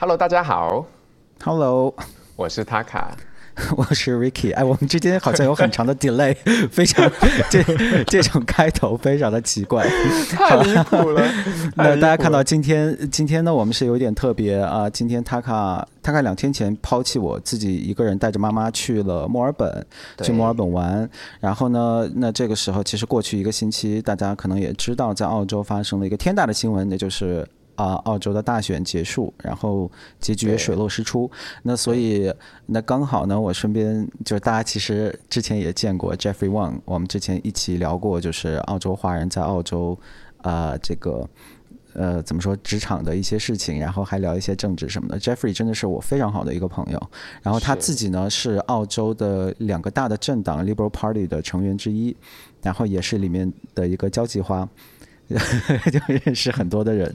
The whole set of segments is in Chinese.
Hello，大家好。Hello，我是 Taka，我是 Ricky。哎，我们之间好像有很长的 delay，非常这这种开头非常的奇怪，太离谱了。那大家看到今天今天呢，我们是有点特别啊。今天 Taka 大概两天前抛弃我自己一个人带着妈妈去了墨尔本，去墨尔本玩。然后呢，那这个时候其实过去一个星期，大家可能也知道，在澳洲发生了一个天大的新闻，那就是。啊，澳洲的大选结束，然后结局也水落石出。那所以，那刚好呢，我身边就是大家其实之前也见过 Jeffrey Wang，我们之前一起聊过，就是澳洲华人在澳洲啊、呃，这个呃怎么说职场的一些事情，然后还聊一些政治什么的。Jeffrey 真的是我非常好的一个朋友，然后他自己呢是澳洲的两个大的政党 Liberal Party 的成员之一，然后也是里面的一个交际花。就认识很多的人，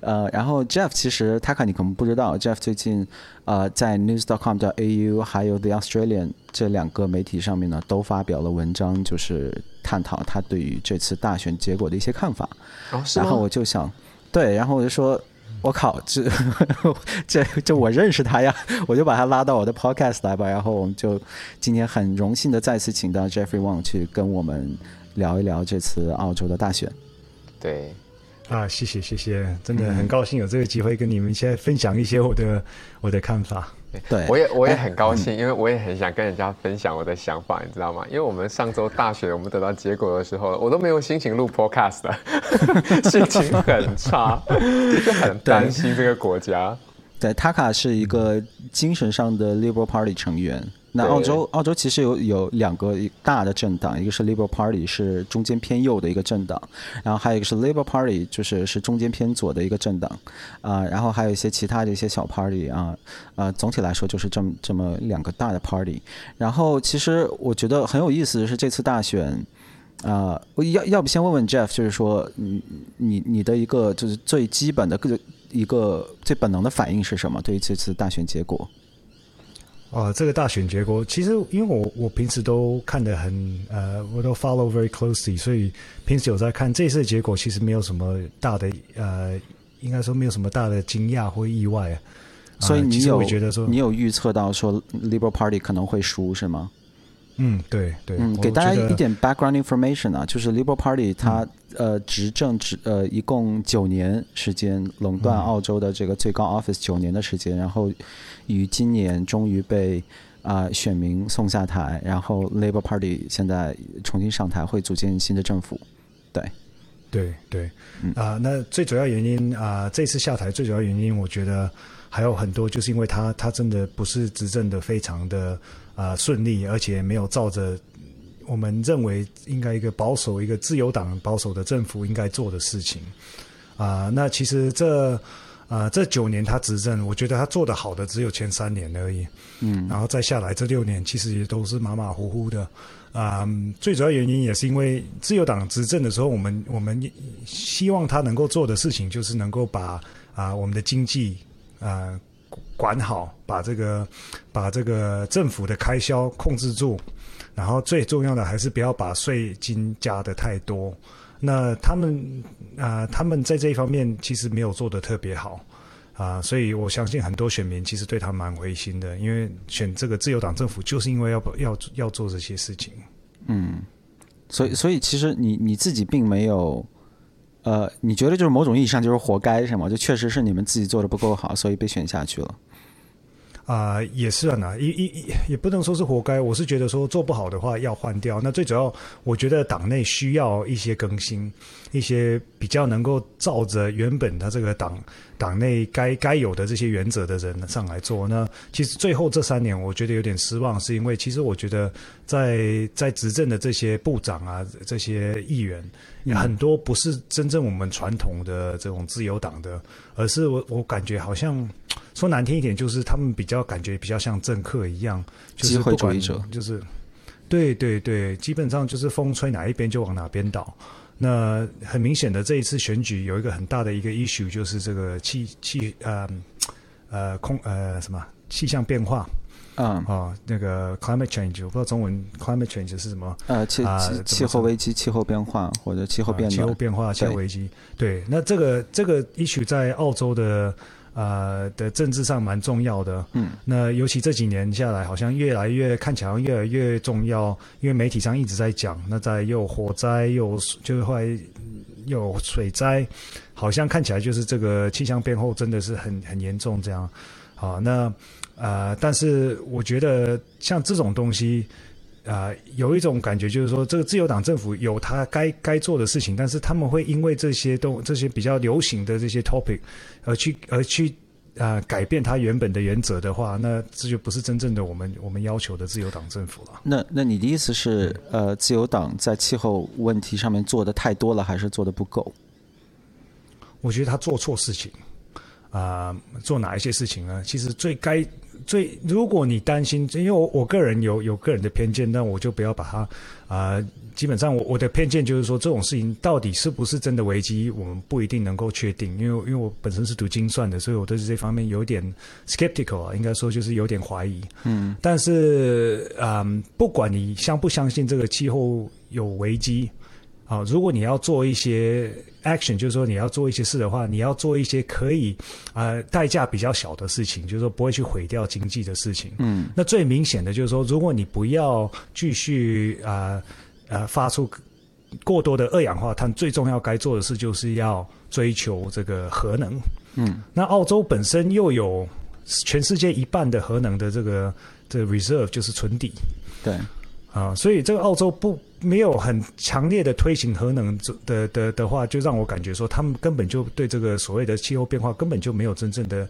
呃，然后 Jeff 其实他看你可能不知道，Jeff 最近呃在 News.com.au 还有 The Australian 这两个媒体上面呢都发表了文章，就是探讨他对于这次大选结果的一些看法。哦，然后我就想，对，然后我就说，我靠，这 这这我认识他呀，我就把他拉到我的 Podcast 来吧。然后我们就今天很荣幸的再次请到 Jeffrey Wang 去跟我们聊一聊这次澳洲的大选。对，啊，谢谢谢谢，真的很高兴有这个机会跟你们现在分享一些我的 我的看法。对，我也我也很高兴，因为我也很想跟人家分享我的想法，你知道吗？因为我们上周大选我们得到结果的时候，我都没有心情录 Podcast 了，心情很差，就很担心这个国家。对，Taka 是一个精神上的 Liberal Party 成员。那澳洲，澳洲其实有有两个大的政党，一个是 Liberal Party，是中间偏右的一个政党，然后还有一个是 Labor Party，就是是中间偏左的一个政党，啊、呃，然后还有一些其他的一些小 party 啊，呃，总体来说就是这么这么两个大的 party。然后其实我觉得很有意思的是这次大选，啊、呃，我要要不先问问 Jeff，就是说你你你的一个就是最基本的个一个最本能的反应是什么？对于这次大选结果？啊，这个大选结果，其实因为我我平时都看得很呃，我都 follow very closely，所以平时有在看这次的结果，其实没有什么大的呃，应该说没有什么大的惊讶或意外啊。所以你有觉得说，你有预测到说 Liberal Party 可能会输是吗？嗯，对对。嗯，给大家一点 background information 啊，就是 Liberal Party 它、嗯、呃执政执呃一共九年时间垄断澳洲的这个最高 office 九年的时间，嗯、然后。于今年终于被啊、呃、选民送下台，然后 Labor Party 现在重新上台，会组建新的政府。对，对对，啊、嗯呃，那最主要原因啊、呃，这次下台最主要原因，我觉得还有很多，就是因为他他真的不是执政的非常的啊、呃、顺利，而且没有照着我们认为应该一个保守、一个自由党保守的政府应该做的事情啊、呃。那其实这。啊、呃，这九年他执政，我觉得他做得好的只有前三年而已。嗯，然后再下来这六年，其实也都是马马虎虎的。啊、呃，最主要原因也是因为自由党执政的时候，我们我们希望他能够做的事情，就是能够把啊、呃、我们的经济啊、呃、管好，把这个把这个政府的开销控制住，然后最重要的还是不要把税金加得太多。那他们啊、他们在这一方面其实没有做得特别好啊、所以我相信很多选民其实对他蛮灰心的，因为选这个自由党政府就是因为要要要做这些事情。嗯，所以所以其实你你自己并没有，呃，你觉得就是某种意义上就是活该是吗？就确实是你们自己做的不够好，所以被选下去了。啊、也是啊，也也也不能说是活该。我是觉得说做不好的话要换掉。那最主要，我觉得党内需要一些更新，一些比较能够照着原本的这个党党内该该有的这些原则的人上来做。那其实最后这三年，我觉得有点失望，是因为其实我觉得在在执政的这些部长啊，这些议员。很多不是真正我们传统的这种自由党的，而是我我感觉好像说难听一点，就是他们比较感觉比较像政客一样，就是不管就是对对对，基本上就是风吹哪一边就往哪边倒。那很明显的这一次选举有一个很大的一个 issue，就是这个气气呃呃空呃什么气象变化。嗯，哦，那个 climate change，我不知道中文 climate change 是什么？呃，气气气候危机、气候变化或者气候变暖、气候变化、气候危机。对，那这个这个 issue 在澳洲的呃的政治上蛮重要的。嗯，那尤其这几年下来，好像越来越看起来越来越重要，因为媒体上一直在讲。那在又火灾，又就是会又水灾，好像看起来就是这个气象变后真的是很很严重这样。好，那呃，但是我觉得像这种东西。啊、呃，有一种感觉就是说，这个自由党政府有他该该做的事情，但是他们会因为这些东这些比较流行的这些 topic 而去而去啊、呃、改变他原本的原则的话，那这就不是真正的我们我们要求的自由党政府了。那那你的意思是，呃，自由党在气候问题上面做的太多了，还是做的不够？我觉得他做错事情啊、呃，做哪一些事情呢？其实最该。最，如果你担心，因为我我个人有有个人的偏见，那我就不要把它啊、呃。基本上我我的偏见就是说，这种事情到底是不是真的危机，我们不一定能够确定。因为因为我本身是读精算的，所以我对这方面有点 skeptical 啊，应该说就是有点怀疑。嗯，但是嗯、呃，不管你相不相信这个气候有危机。好，如果你要做一些 action，就是说你要做一些事的话，你要做一些可以呃代价比较小的事情，就是说不会去毁掉经济的事情。嗯，那最明显的就是说，如果你不要继续啊呃，呃发出过多的二氧化碳，最重要该做的事就是要追求这个核能。嗯，那澳洲本身又有全世界一半的核能的这个这个 reserve，就是存底。对。啊，所以这个澳洲不没有很强烈的推行核能的的的的话，就让我感觉说，他们根本就对这个所谓的气候变化根本就没有真正的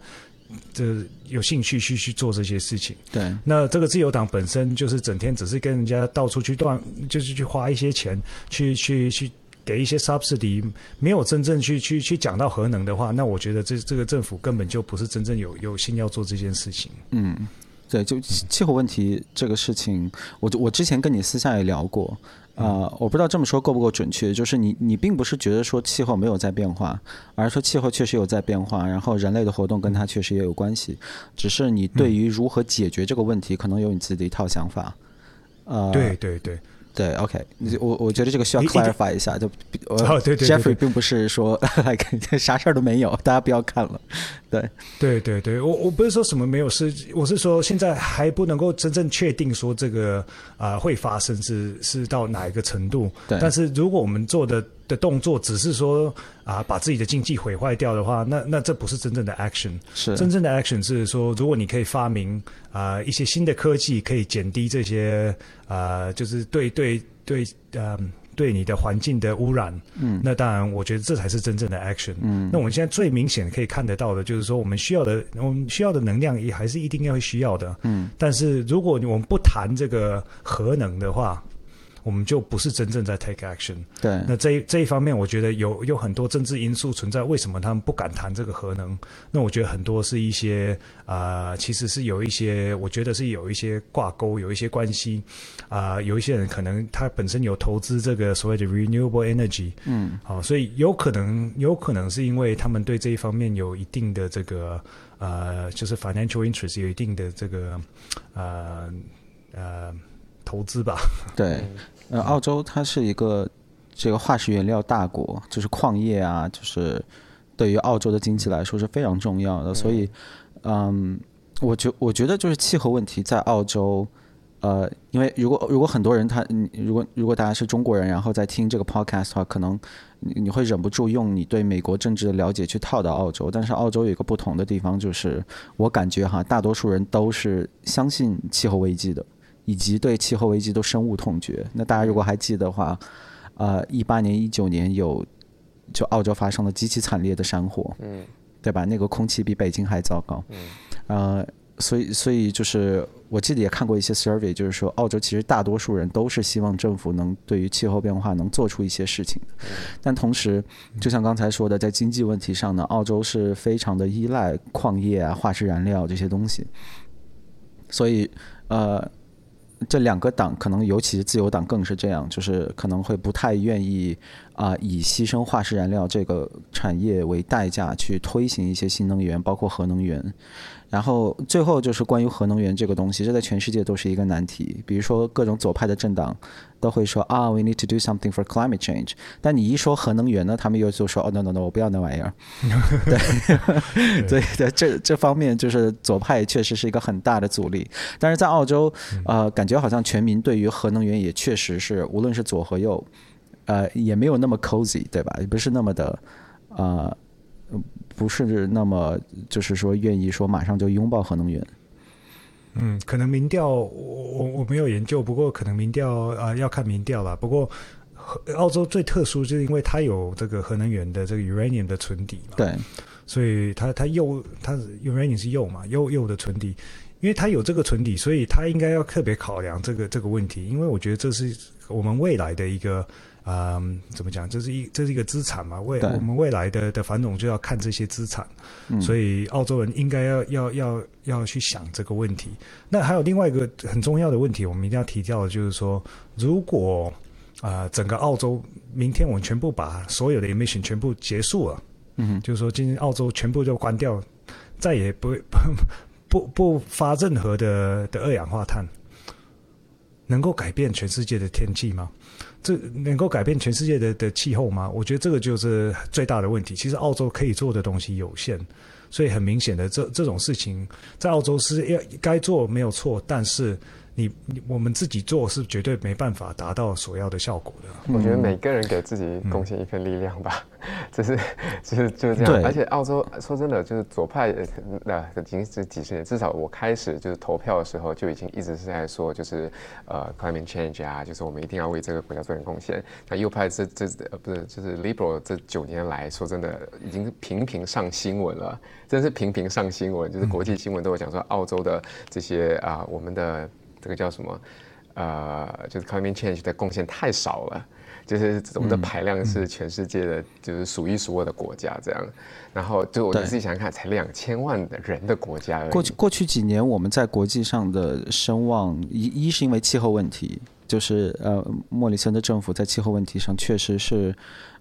这有兴趣去去做这些事情。对，那这个自由党本身就是整天只是跟人家到处去断，就是去花一些钱去去去给一些 subsidy，没有真正去去去讲到核能的话，那我觉得这这个政府根本就不是真正有有心要做这件事情。嗯。对，就气候问题这个事情，我我之前跟你私下也聊过，啊、呃，我不知道这么说够不够准确，就是你你并不是觉得说气候没有在变化，而是说气候确实有在变化，然后人类的活动跟它确实也有关系，只是你对于如何解决这个问题，可能有你自己的一套想法，呃，对对对。对，OK，我我觉得这个需要 clarify 一下，就哦，对对，Jeffrey 并不是说 啥事儿都没有，大家不要看了。对，对对对，我我不是说什么没有，是我是说现在还不能够真正确定说这个啊、呃、会发生是是到哪一个程度。对，但是如果我们做的的动作只是说啊把自己的经济毁坏掉的话，那那这不是真正的 action。是真正的 action 是说，如果你可以发明啊、呃、一些新的科技，可以减低这些啊、呃、就是对对对呃。对你的环境的污染，嗯，那当然，我觉得这才是真正的 action。嗯，那我们现在最明显可以看得到的，就是说我们需要的，我们需要的能量也还是一定要需要的。嗯，但是如果我们不谈这个核能的话，我们就不是真正在 take action。对，那这一这一方面，我觉得有有很多政治因素存在。为什么他们不敢谈这个核能？那我觉得很多是一些啊、呃，其实是有一些，我觉得是有一些挂钩，有一些关系啊、呃。有一些人可能他本身有投资这个所谓的 renewable energy，嗯，好，所以有可能有可能是因为他们对这一方面有一定的这个呃，就是 financial interest 有一定的这个呃呃投资吧。对。呃，澳洲它是一个这个化石原料大国，就是矿业啊，就是对于澳洲的经济来说是非常重要的。所以，嗯，我觉我觉得就是气候问题在澳洲，呃，因为如果如果很多人他，如果如果大家是中国人，然后在听这个 podcast 的话，可能你你会忍不住用你对美国政治的了解去套到澳洲。但是澳洲有一个不同的地方，就是我感觉哈，大多数人都是相信气候危机的。以及对气候危机都深恶痛绝。那大家如果还记得的话，呃，一八年、一九年有就澳洲发生了极其惨烈的山火，嗯，对吧？那个空气比北京还糟糕，嗯，呃，所以所以就是我记得也看过一些 survey，就是说澳洲其实大多数人都是希望政府能对于气候变化能做出一些事情的，但同时就像刚才说的，在经济问题上呢，澳洲是非常的依赖矿业啊、化石燃料这些东西，所以呃。这两个党可能，尤其是自由党更是这样，就是可能会不太愿意啊、呃，以牺牲化石燃料这个产业为代价去推行一些新能源，包括核能源。然后最后就是关于核能源这个东西，这在全世界都是一个难题。比如说各种左派的政党都会说啊，we need to do something for climate change。但你一说核能源呢，他们又就说哦，no no no，我不要那玩意儿。对，对对，这这方面就是左派确实是一个很大的阻力。但是在澳洲，呃，感觉好像全民对于核能源也确实是，无论是左和右，呃，也没有那么 cozy，对吧？也不是那么的，呃。不是那么，就是说愿意说马上就拥抱核能源。嗯，可能民调我我我没有研究，不过可能民调啊、呃、要看民调了。不过澳洲最特殊就是因为它有这个核能源的这个 uranium 的存底嘛，对，所以它它铀它 uranium 是铀嘛，铀铀的存底，因为它有这个存底，所以它应该要特别考量这个这个问题，因为我觉得这是我们未来的一个。嗯，怎么讲？这是一这是一个资产嘛？未我们未来的的繁荣就要看这些资产，嗯，所以澳洲人应该要要要要去想这个问题。那还有另外一个很重要的问题，我们一定要提到的，就是说，如果啊，呃，整个澳洲明天我们全部把所有的 emission 全部结束了，嗯，就是说今天澳洲全部就关掉，再也不 不不不发任何的的二氧化碳，能够改变全世界的天气吗？这能够改变全世界的的气候吗？我觉得这个就是最大的问题。其实澳洲可以做的东西有限，所以很明显的，这这种事情在澳洲是要该做没有错，但是。你我们自己做是绝对没办法达到所要的效果的。我觉得每个人给自己贡献一份力量吧，就、嗯、是就是就是这样。而且澳洲说真的，就是左派那已经是几十年，至少我开始就是投票的时候就已经一直是在说，就是呃 climate change 啊，就是我们一定要为这个国家做点贡献。那右派这这呃不是就是 liberal 这九年来说真的已经频频上新闻了，真是频频上新闻，就是国际新闻都有讲说澳洲的这些啊、呃、我们的。这个叫什么？呃，就是 climate change 的贡献太少了，就是我们的排量是全世界的，就是数一数二的国家这样。然后就我自己想想看，才两千万的人的国家而已。过去过去几年，我们在国际上的声望，一一是因为气候问题，就是呃，莫里森的政府在气候问题上确实是。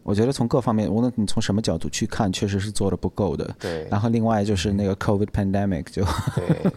我觉得从各方面，无论你从什么角度去看，确实是做的不够的。对。然后另外就是那个 COVID pandemic 就，对。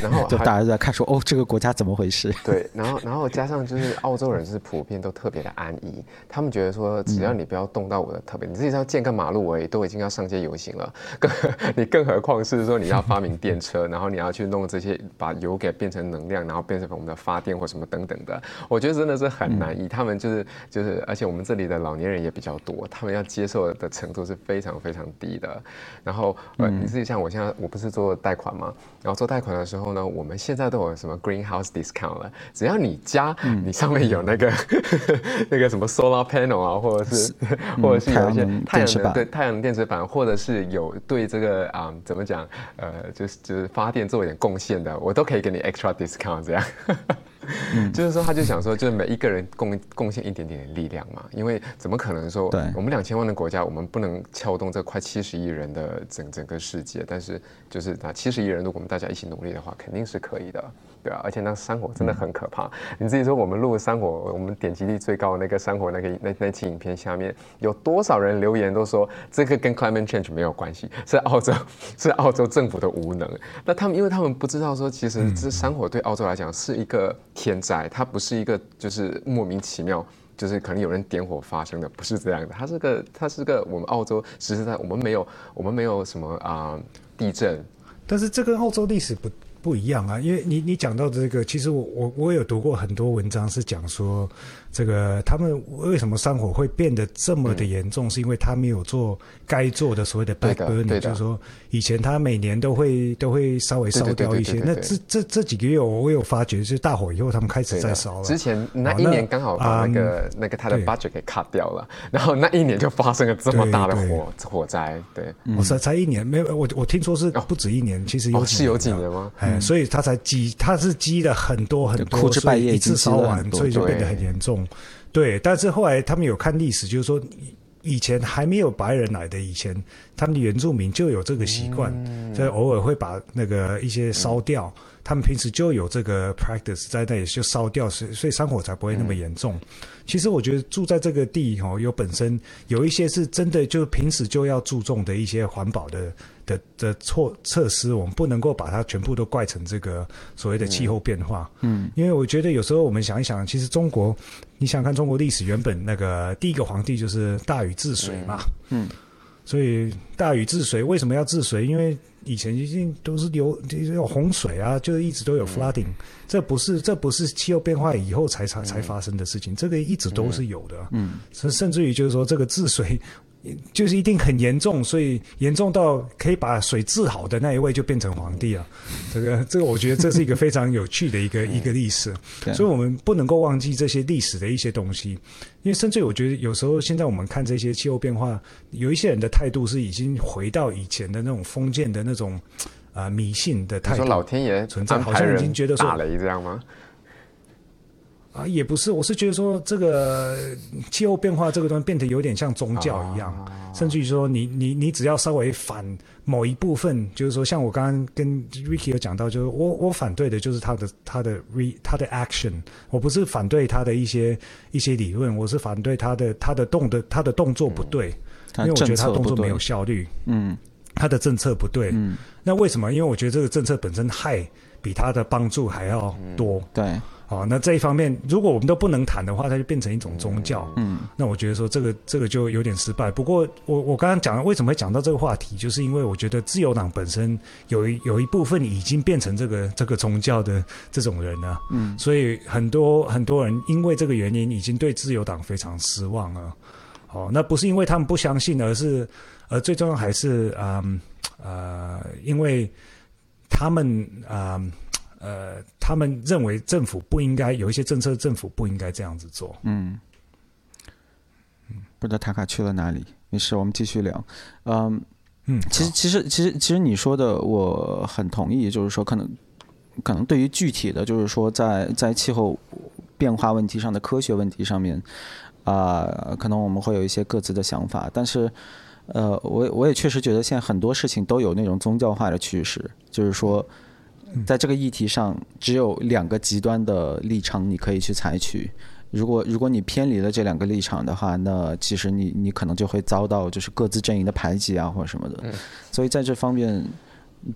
然后 就大家都在看说，哦，这个国家怎么回事？对。然后然后加上就是澳洲人就是普遍都特别的安逸，他们觉得说只要你不要动到我的特别，嗯、你自己要建个马路而已，都已经要上街游行了。更你更何况是说你要发明电车，然后你要去弄这些把油给变成能量，然后变成我们的发电或什么等等的。我觉得真的是很难以、嗯、他们就是就是，而且我们这里的老年人也比较。多，他们要接受的程度是非常非常低的。然后，呃，你自己像我现在，我不是做贷款吗？然后做贷款的时候呢，我们现在都有什么 greenhouse discount 了。只要你家，你上面有那个、嗯、那个什么 solar panel 啊，或者是，是或者是有一些太阳能对太阳能电池板，或者是有对这个啊、嗯、怎么讲呃，就是就是发电做一点贡献的，我都可以给你 extra discount 这样。嗯，就是说，他就想说，就是每一个人贡贡献一点点的力量嘛，因为怎么可能说，我们两千万的国家，我们不能撬动这快七十亿人的整整个世界，但是就是那七十亿人，如果我们大家一起努力的话，肯定是可以的。对啊，而且那山火真的很可怕。嗯、你自己说，我们录山火，我们点击率最高的那个山火那个那那期影片下面有多少人留言都说这个跟 climate change 没有关系，是澳洲 是澳洲政府的无能。那他们因为他们不知道说，其实这山火对澳洲来讲是一个天灾，它不是一个就是莫名其妙，就是可能有人点火发生的，不是这样的。它是个它是个我们澳洲实实在我们没有我们没有什么啊、呃、地震，但是这跟澳洲历史不。不一样啊，因为你你讲到这个，其实我我我有读过很多文章，是讲说这个他们为什么山火会变得这么的严重，嗯，是因为他没有做该做的所谓的 back burning，就是说以前他每年都会都会稍微烧掉一些。那这这这几个月我我有发觉，就是大火以后他们开始在烧了。之前那一年刚好把那个那，嗯，那个他的 budget 给 cut 掉了，然后那一年就发生了这么大的火火灾。对，我才才一年没有，我我听说是不止一年，其实有，哦，是有几年吗？嗯、所以他才积，他是积了很多很多，所以一次烧完，所以就变得很严重。对，但是后来他们有看历史，就是说以前还没有白人来的以前，他们的原住民就有这个习惯，嗯、所以偶尔会把那个一些烧掉。嗯、他们平时就有这个 practice 在那里就烧掉，所以所以山火才不会那么严重。嗯、其实我觉得住在这个地哦，有本身有一些是真的，就平时就要注重的一些环保的。的的措措施，我们不能够把它全部都怪成这个所谓的气候变化。嗯，因为我觉得有时候我们想一想，其实中国，你想看中国历史，原本那个第一个皇帝就是大禹治水嘛。嗯，所以大禹治水为什么要治水？因为以前一定都是有有洪水啊，就是一直都有 flooding，这不是这不是气候变化以后才才才发生的事情，这个一直都是有的。嗯，甚甚至于就是说这个治水。就是一定很严重，所以严重到可以把水治好的那一位就变成皇帝了。这个，这个，我觉得这是一个非常有趣的一个 一个历史。所以，我们不能够忘记这些历史的一些东西。因为，甚至我觉得有时候现在我们看这些气候变化，有一些人的态度是已经回到以前的那种封建的那种啊、呃、迷信的态度。说老天爷存在，好像已经觉得说打雷这样吗？啊，也不是，我是觉得说这个气候变化这个东西变得有点像宗教一样，哦、甚至于说你你你只要稍微反某一部分，就是说像我刚刚跟 Ricky 有讲到，就是我我反对的就是他的他的 re 他的 action，我不是反对他的一些一些理论，我是反对他的他的动的他的动作不对，嗯、因为我觉得他动作没有效率，嗯，他的政策不对，嗯，那为什么？因为我觉得这个政策本身害比他的帮助还要多，嗯、对。哦，那这一方面，如果我们都不能谈的话，它就变成一种宗教。嗯，那我觉得说这个这个就有点失败。不过我我刚刚讲了为什么会讲到这个话题，就是因为我觉得自由党本身有一有一部分已经变成这个这个宗教的这种人了。嗯，所以很多很多人因为这个原因已经对自由党非常失望了。哦，那不是因为他们不相信，而是而最重要还是嗯呃，因为他们啊。呃呃，他们认为政府不应该有一些政策，政府不应该这样子做。嗯，不知道塔卡去了哪里？没事，我们继续聊。嗯嗯，其实其实其实其实你说的我很同意，就是说可能可能对于具体的就是说在在气候变化问题上的科学问题上面啊、呃，可能我们会有一些各自的想法，但是呃，我我也确实觉得现在很多事情都有那种宗教化的趋势，就是说。在这个议题上，只有两个极端的立场你可以去采取。如果如果你偏离了这两个立场的话，那其实你你可能就会遭到就是各自阵营的排挤啊，或者什么的。所以在这方面，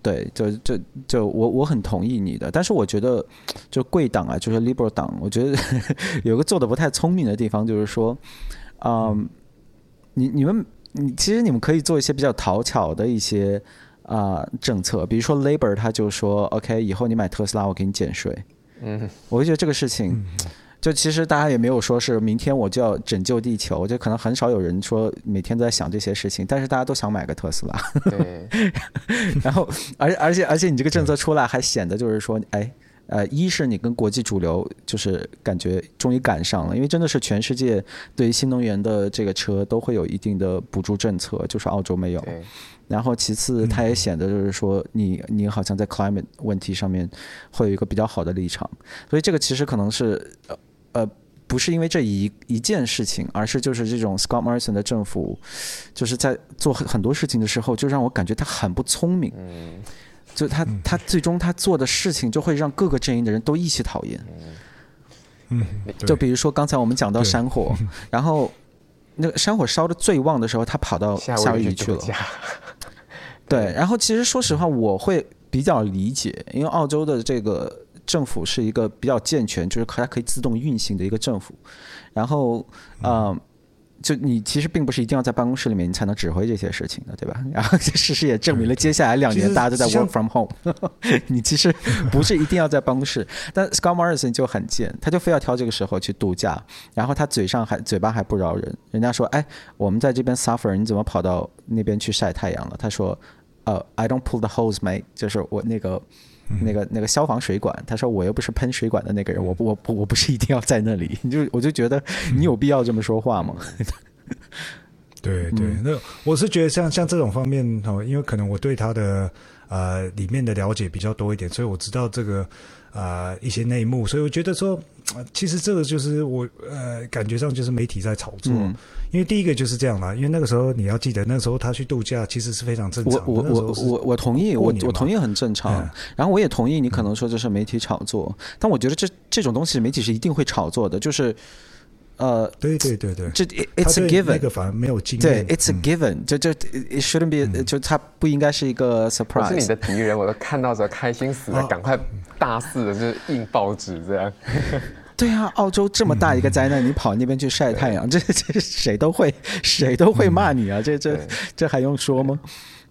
对，就就就我我很同意你的。但是我觉得，就贵党啊，就是 Liberal 党，我觉得 有个做的不太聪明的地方，就是说，嗯，你你们你其实你们可以做一些比较讨巧的一些。啊、呃，政策，比如说 Labor，他就说，OK，以后你买特斯拉，我给你减税。嗯，我就觉得这个事情，就其实大家也没有说是明天我就要拯救地球，就可能很少有人说每天都在想这些事情，但是大家都想买个特斯拉。对。然后，而而且而且你这个政策出来，还显得就是说，哎，呃，一是你跟国际主流就是感觉终于赶上了，因为真的是全世界对于新能源的这个车都会有一定的补助政策，就是澳洲没有。然后其次，它也显得就是说你，你你好像在 climate 问题上面会有一个比较好的立场，所以这个其实可能是呃呃不是因为这一一件事情，而是就是这种 Scott Morrison 的政府就是在做很很多事情的时候，就让我感觉他很不聪明，就他他最终他做的事情就会让各个阵营的人都一起讨厌，嗯，就比如说刚才我们讲到山火，然后那个山火烧的最旺的时候，他跑到夏威夷去了。对，然后其实说实话，我会比较理解，因为澳洲的这个政府是一个比较健全，就是它可以自动运行的一个政府。然后，嗯、呃，就你其实并不是一定要在办公室里面你才能指挥这些事情的，对吧？然后事实也证明了，接下来两年大家都在 work from home，你其实不是一定要在办公室。但 Scott Morrison 就很贱，他就非要挑这个时候去度假，然后他嘴上还嘴巴还不饶人，人家说，哎，我们在这边 suffer，你怎么跑到那边去晒太阳了？他说。呃、uh,，I don't pull the hose, mate，就是我那个、嗯、那个那个消防水管。他说我又不是喷水管的那个人，我不我不我不是一定要在那里。你就我就觉得你有必要这么说话吗？嗯、对对，那我是觉得像像这种方面哦，因为可能我对他的呃里面的了解比较多一点，所以我知道这个呃一些内幕，所以我觉得说，其实这个就是我呃感觉上就是媒体在炒作。嗯因为第一个就是这样嘛，因为那个时候你要记得，那个时候他去度假其实是非常正常的。我我我我我同意，我我同意很正常。嗯、然后我也同意你可能说这是媒体炒作，嗯、但我觉得这这种东西媒体是一定会炒作的，就是呃，对对对对，这 it's a given，那个反而没有经验，对，it's a given，就就 it shouldn't be，、嗯、就它不应该是一个 surprise。是你的敌人，我都看到时开心死了，赶快大肆的就是印报纸这样。对啊，澳洲这么大一个灾难，嗯、你跑那边去晒太阳，这 这谁都会谁都会骂你啊！这这这还用说吗？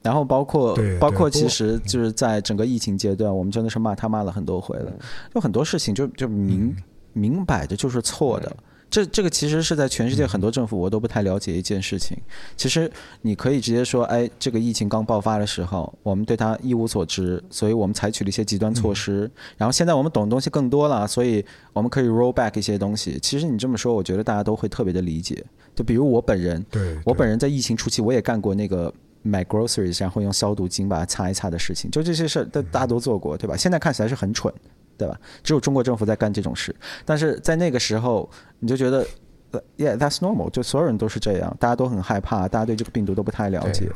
然后包括包括其实就是在整个疫情阶段，我们真的是骂他骂了很多回了，有很多事情就就明明摆着就是错的。这这个其实是在全世界很多政府我都不太了解一件事情。其实你可以直接说，哎，这个疫情刚爆发的时候，我们对它一无所知，所以我们采取了一些极端措施。然后现在我们懂的东西更多了，所以我们可以 roll back 一些东西。其实你这么说，我觉得大家都会特别的理解。就比如我本人，对我本人在疫情初期我也干过那个买 groceries 然后用消毒巾把它擦一擦的事情，就这些事儿，大家都做过，对吧？现在看起来是很蠢。对吧？只有中国政府在干这种事，但是在那个时候，你就觉得，Yeah，that's normal，就所有人都是这样，大家都很害怕，大家对这个病毒都不太了解。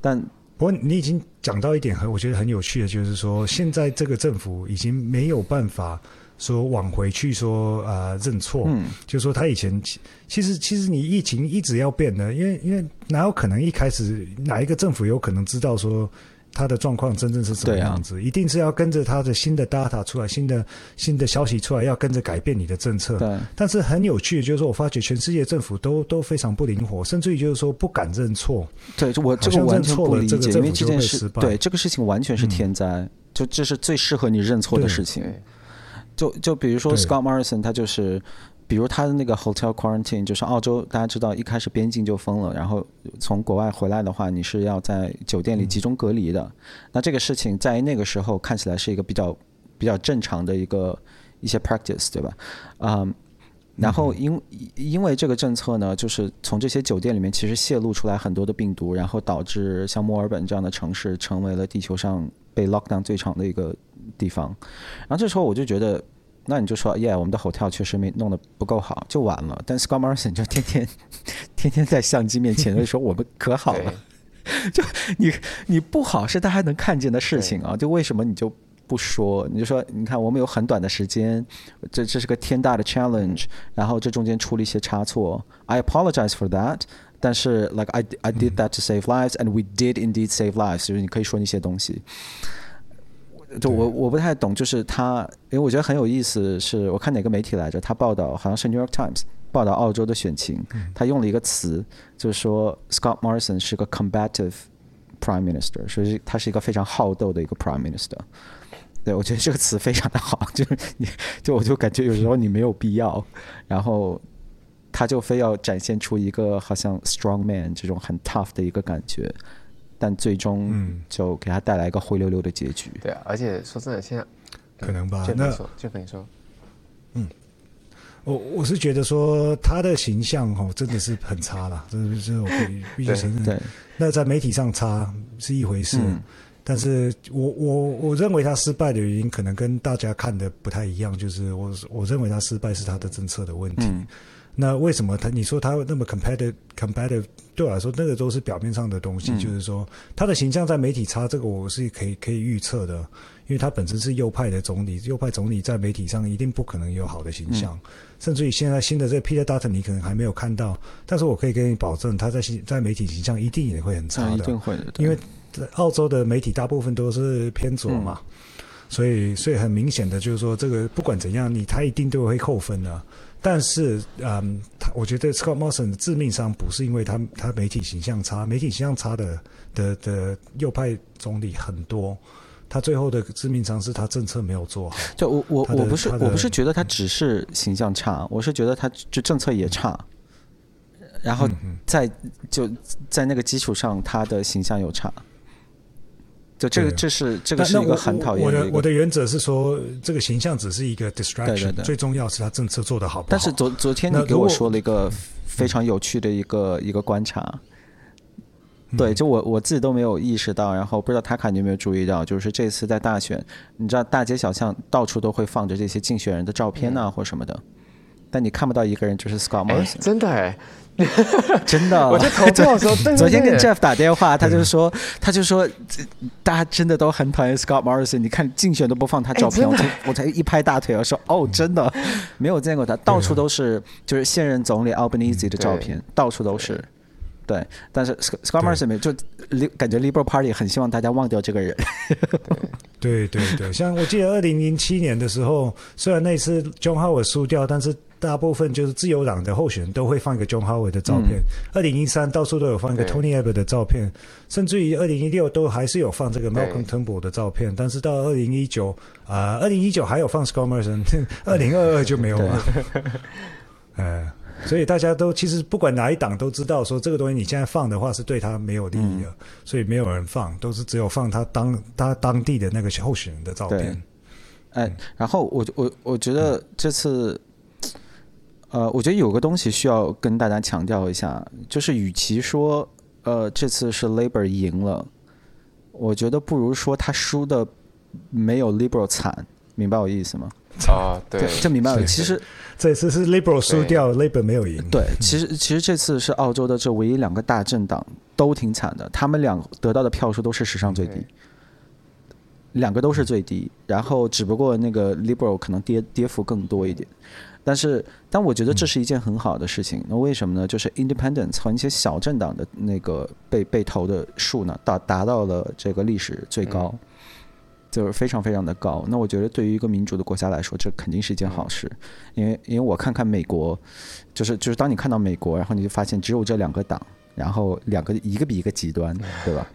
但不过你已经讲到一点很，我觉得很有趣的，就是说现在这个政府已经没有办法说往回去说呃认错，嗯，就是说他以前其实其实你疫情一直要变的，因为因为哪有可能一开始哪一个政府有可能知道说。他的状况真正是什么样子？啊、一定是要跟着他的新的 data 出来，新的新的消息出来，要跟着改变你的政策。对。但是很有趣的就是说，我发觉全世界政府都都非常不灵活，甚至于就是说不敢认错。对，我这个完全不理解，因为这件事，对这个事情完全是天灾，嗯、就这是最适合你认错的事情。就就比如说 Scott Morrison，他就是。比如他的那个 hotel quarantine，就是澳洲大家知道一开始边境就封了，然后从国外回来的话，你是要在酒店里集中隔离的。嗯、那这个事情在那个时候看起来是一个比较比较正常的一个一些 practice，对吧？嗯，然后因因为这个政策呢，就是从这些酒店里面其实泄露出来很多的病毒，然后导致像墨尔本这样的城市成为了地球上被 lockdown 最长的一个地方。然后这时候我就觉得。那你就说耶我们的 hotel 确实没弄得不够好，就完了。但 Scott Morrison 就天天 天天在相机面前 就说我们可好了，就你你不好是大家能看见的事情啊，就为什么你就不说？你就说你看我们有很短的时间，这这是个天大的 challenge，然后这中间出了一些差错，I apologize for that。但是 like I I did that to save lives and we did indeed save lives，就是你可以说那些东西。就我我不太懂，就是他，因为我觉得很有意思，是我看哪个媒体来着，他报道好像是 New York Times 报道澳洲的选情，他用了一个词，就是说 Scott Morrison 是个 combative Prime Minister，所以他是一个非常好斗的一个 Prime Minister。对，我觉得这个词非常的好，就是你就我就感觉有时候你没有必要，然后他就非要展现出一个好像 strong man 这种很 tough 的一个感觉。但最终就给他带来一个灰溜溜的结局。对啊，而且说真的，现在可能吧。那就跟你说，嗯，我我是觉得说他的形象哦，真的是很差了，真的是我必必须承认。对，那在媒体上差是一回事，嗯、但是我我我认为他失败的原因，可能跟大家看的不太一样，就是我我认为他失败是他的政策的问题。嗯那为什么他？你说他那么 competitive，competitive 对我来说，那个都是表面上的东西。嗯、就是说，他的形象在媒体差，这个我是可以可以预测的，因为他本身是右派的总理，右派总理在媒体上一定不可能有好的形象。嗯、甚至于现在新的这个 Peter Dutton，你可能还没有看到，但是我可以跟你保证，他在在媒体形象一定也会很差的，一定会的。因为澳洲的媒体大部分都是偏左嘛，嗯、所以所以很明显的就是说，这个不管怎样，你他一定都会扣分的。但是，嗯，他我觉得 Scott Morrison 的致命伤不是因为他他媒体形象差，媒体形象差的的的右派总理很多，他最后的致命伤是他政策没有做好。就我我我不是我不是觉得他只是形象差，我是觉得他就政策也差，然后在就在那个基础上，他的形象又差。就这个，这是这个是一个很讨厌的。我的我的原则是说，这个形象只是一个 distraction，对对对，最重要是他政策做得好不好。但是昨昨天你给我说了一个非常有趣的一个一个观察，对，就我我自己都没有意识到，然后不知道塔卡你有没有注意到，就是这次在大选，你知道大街小巷到处都会放着这些竞选人的照片呐、啊，或什么的，但你看不到一个人，就是 Scott Morrison。真的哎。真的，我就投票的时候，昨天跟 Jeff 打电话，他就说，他就说，大家真的都很讨厌 Scott Morrison。你看竞选都不放他照片，我才我才一拍大腿，我说哦，真的 没有见过他，到处都是就是现任总理 Albanese 的照片，到处都是。对，但是 Scott Morrison 没就感觉 Liberal Party 很希望大家忘掉这个人。对对对，像我记得二零零七年的时候，虽然那次 John Howard 输掉，但是。大部分就是自由党的候选人都会放一个 John Howard 的照片。二零一三到处都有放一个 Tony Abbott 的照片，甚至于二零一六都还是有放这个 Malcolm Turnbull 的照片。但是到二零一九啊，二零一九还有放 Scott Morrison，二零二二就没有了。呃，所以大家都其实不管哪一党都知道说这个东西你现在放的话是对他没有利益的，嗯、所以没有人放，都是只有放他当他当地的那个候选人的照片。哎，然后我我我觉得这次。呃，我觉得有个东西需要跟大家强调一下，就是与其说呃这次是 Labor 赢了，我觉得不如说他输的没有 Liberal 惨，明白我意思吗？啊，对，这明白了。其实这次是 Liberal 输掉，Labor 没有赢。对，其实其实这次是澳洲的这唯一两个大政党都挺惨的，他们俩得到的票数都是史上最低，两个都是最低，然后只不过那个 Liberal 可能跌跌幅更多一点。但是，但我觉得这是一件很好的事情。那为什么呢？就是 Independence 和一些小政党的那个被被投的数呢，达达到了这个历史最高，就是非常非常的高。那我觉得对于一个民主的国家来说，这肯定是一件好事。因为因为我看看美国，就是就是当你看到美国，然后你就发现只有这两个党，然后两个一个比一个极端，对吧？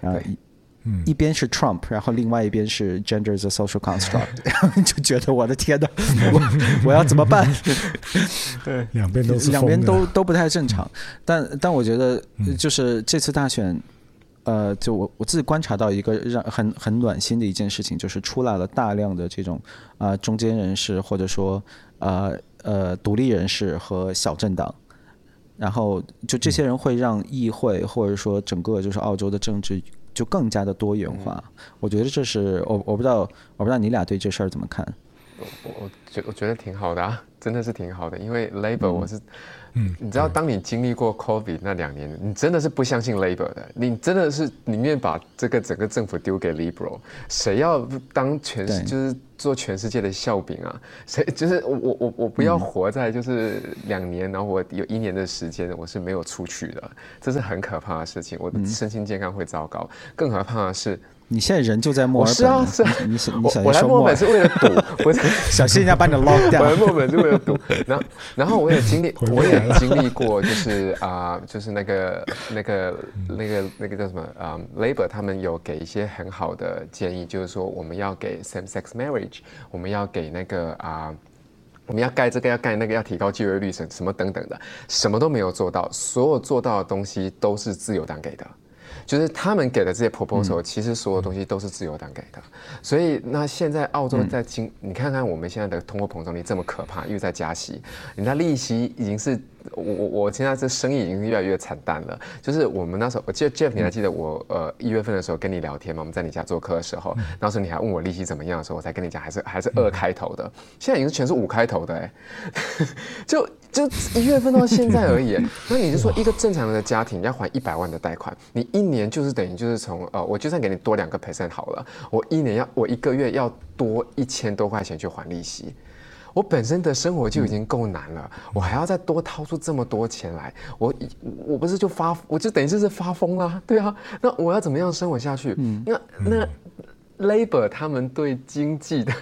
然后一。嗯、一边是 Trump，然后另外一边是 Gender is a social construct，然 后就觉得我的天哪，我我要怎么办？对，两边都是两边都都不太正常。但但我觉得就是这次大选，呃，就我我自己观察到一个让很很暖心的一件事情，就是出来了大量的这种啊、呃、中间人士或者说呃呃独立人士和小政党，然后就这些人会让议会或者说整个就是澳洲的政治。就更加的多元化，嗯、我觉得这是我我不知道我不知道你俩对这事儿怎么看？我我觉我觉得挺好的啊，真的是挺好的，因为 Labor 我是。嗯嗯，你知道，当你经历过 COVID 那两年，你真的是不相信 Labor 的，你真的是宁愿把这个整个政府丢给 Liberal。谁要当全世就是做全世界的笑柄啊？谁就是我我我不要活在就是两年，然后我有一年的时间我是没有出去的，这是很可怕的事情，我的身心健康会糟糕。更可怕的是。你现在人就在墨尔本，是啊，是啊。你你我我来墨尔本是为了赌，我小心人家把你 lock 掉。我来墨尔本是为了赌，然后然后我也经历，我也经历过，就是啊、呃，就是那个那个那个那个叫什么啊、呃、，Labor 他们有给一些很好的建议，就是说我们要给 same-sex marriage，我们要给那个啊、呃，我们要盖这个要盖那个，要提高就业率什什么等等的，什么都没有做到，所有做到的东西都是自由党给的。就是他们给的这些 proposal，其实所有东西都是自由党给的，所以那现在澳洲在经，你看看我们现在的通货膨胀率这么可怕，又在加息，人家利息已经是。我我我现在这生意已经越来越惨淡了。就是我们那时候，我记得 Jeff，你还记得我呃一月份的时候跟你聊天吗？我们在你家做客的时候，那时候你还问我利息怎么样的时候，我才跟你讲还是还是二开头的。现在已经是全是五开头的哎，就就一月份到现在而已。那你就说一个正常的家庭要还一百万的贷款，你一年就是等于就是从呃，我就算给你多两个 percent 好了，我一年要我一个月要多一千多块钱去还利息。我本身的生活就已经够难了，我还要再多掏出这么多钱来，我我不是就发，我就等于就是发疯啦，对啊，那我要怎么样生活下去？嗯，那那 Labor 他们对经济的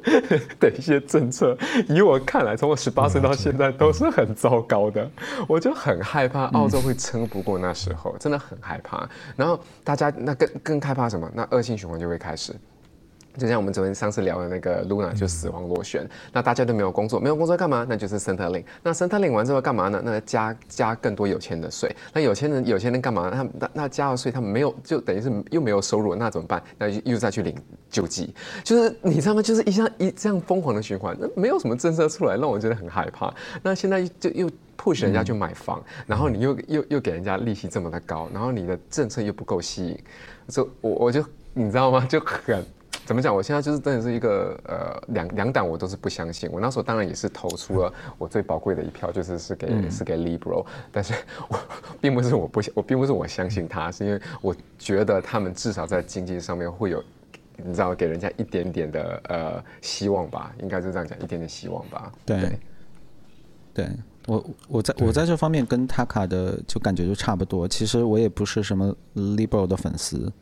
的一些政策，以我看来，从我十八岁到现在都是很糟糕的，我就很害怕澳洲会撑不过那时候，真的很害怕。然后大家那更更害怕什么？那恶性循环就会开始。就像我们昨天上次聊的那个 Luna 就死亡螺旋，那大家都没有工作，没有工作干嘛？那就是申特领。那申特领完之后干嘛呢？那加加更多有钱的税。那有钱人有钱人干嘛？那那那加了税，他们没有就等于是又没有收入，那怎么办？那又再去领救济。就是你知道吗？就是一下一这样疯狂的循环，那没有什么政策出来，让我觉得很害怕。那现在就又 push 人家去买房，然后你又又又给人家利息这么的高，然后你的政策又不够吸引，所以我我就你知道吗？就很。怎么讲？我现在就是真的是一个呃两两党我都是不相信。我那时候当然也是投出了我最宝贵的一票，就是是给、嗯、是给 Liberal，但是我并不是我不相我并不是我相信他，是因为我觉得他们至少在经济上面会有，你知道给人家一点点的呃希望吧，应该是这样讲，一点点希望吧。对，对，对我我在我在这方面跟 Taka 的就感觉就差不多。其实我也不是什么 Liberal 的粉丝。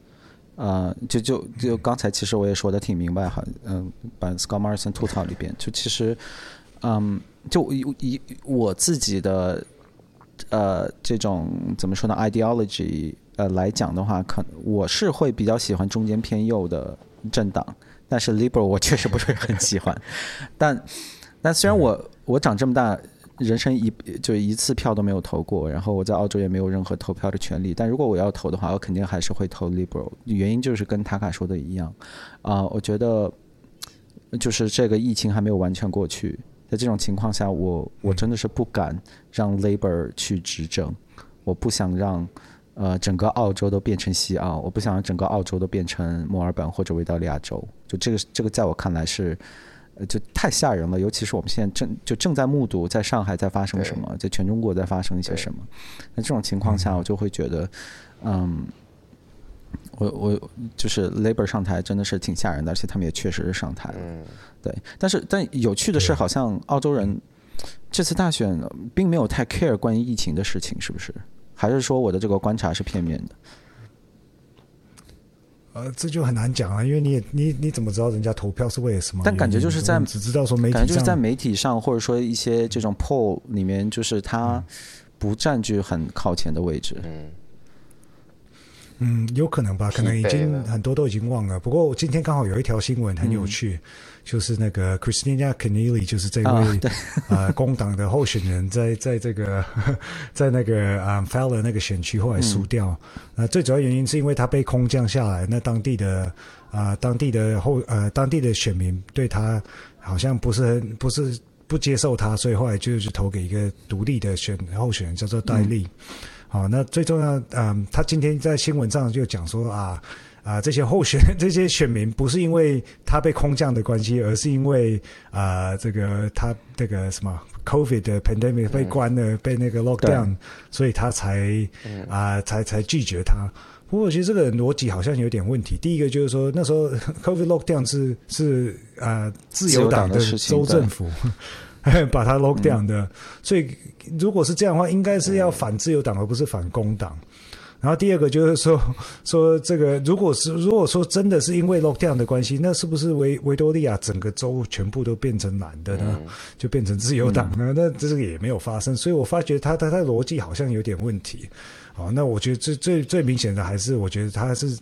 呃，就就就刚才其实我也说的挺明白哈，嗯，把 Scott Morrison 吐槽里边，就其实，嗯，就以以我自己的呃这种怎么说呢 ideology 呃来讲的话，可我是会比较喜欢中间偏右的政党，但是 Liberal 我确实不是很喜欢，但但虽然我我长这么大。人生一就一次票都没有投过，然后我在澳洲也没有任何投票的权利。但如果我要投的话，我肯定还是会投 Liberal。原因就是跟塔卡说的一样，啊、呃，我觉得就是这个疫情还没有完全过去，在这种情况下，我我真的是不敢让 Labor 去执政，我不想让呃整个澳洲都变成西澳，我不想让整个澳洲都变成墨尔本或者维多利亚州。就这个这个在我看来是。就太吓人了，尤其是我们现在正就正在目睹在上海在发生什么，在全中国在发生一些什么。那这种情况下，我就会觉得，嗯，我我就是 Labour 上台真的是挺吓人的，而且他们也确实是上台了。对，但是但有趣的是，好像澳洲人这次大选并没有太 care 关于疫情的事情，是不是？还是说我的这个观察是片面的？呃，这就很难讲啊，因为你也你你怎么知道人家投票是为了什么？但感觉就是在只知道说媒体，感觉就是在媒体上，或者说一些这种 poll 里面，就是他不占据很靠前的位置。嗯，嗯，有可能吧，可能已经很多都已经忘了。不过我今天刚好有一条新闻很有趣。嗯就是那个 Christina Keneally，就是这位啊、呃、工党的候选人，在在这个 在那个啊 Fowler 那个选区后来输掉。那、嗯、最主要原因是因为他被空降下来，那当地的啊、呃、当地的后呃当地的选民对他好像不是很不是不接受他，所以后来就是投给一个独立的选候选人，叫做戴利。好、那最重要，嗯、呃，他今天在新闻上就讲说啊。啊、呃，这些候选 这些选民不是因为他被空降的关系，而是因为啊、呃，这个他这个什么 COVID 的 pandemic 被关了，嗯、被那个 lockdown，所以他才啊、呃、才才拒绝他。不过我觉得这个逻辑好像有点问题。第一个就是说，那时候 COVID lockdown 是是啊、呃、自由党的州政府 把它 lockdown 的，嗯、所以如果是这样的话，应该是要反自由党而不是反工党。然后第二个就是说，说这个如果是如果说真的是因为 lockdown 的关系，那是不是维维多利亚整个州全部都变成蓝的呢？嗯、就变成自由党呢？嗯、那这个也没有发生，所以我发觉他他他逻辑好像有点问题。好，那我觉得最最最明显的还是，我觉得他是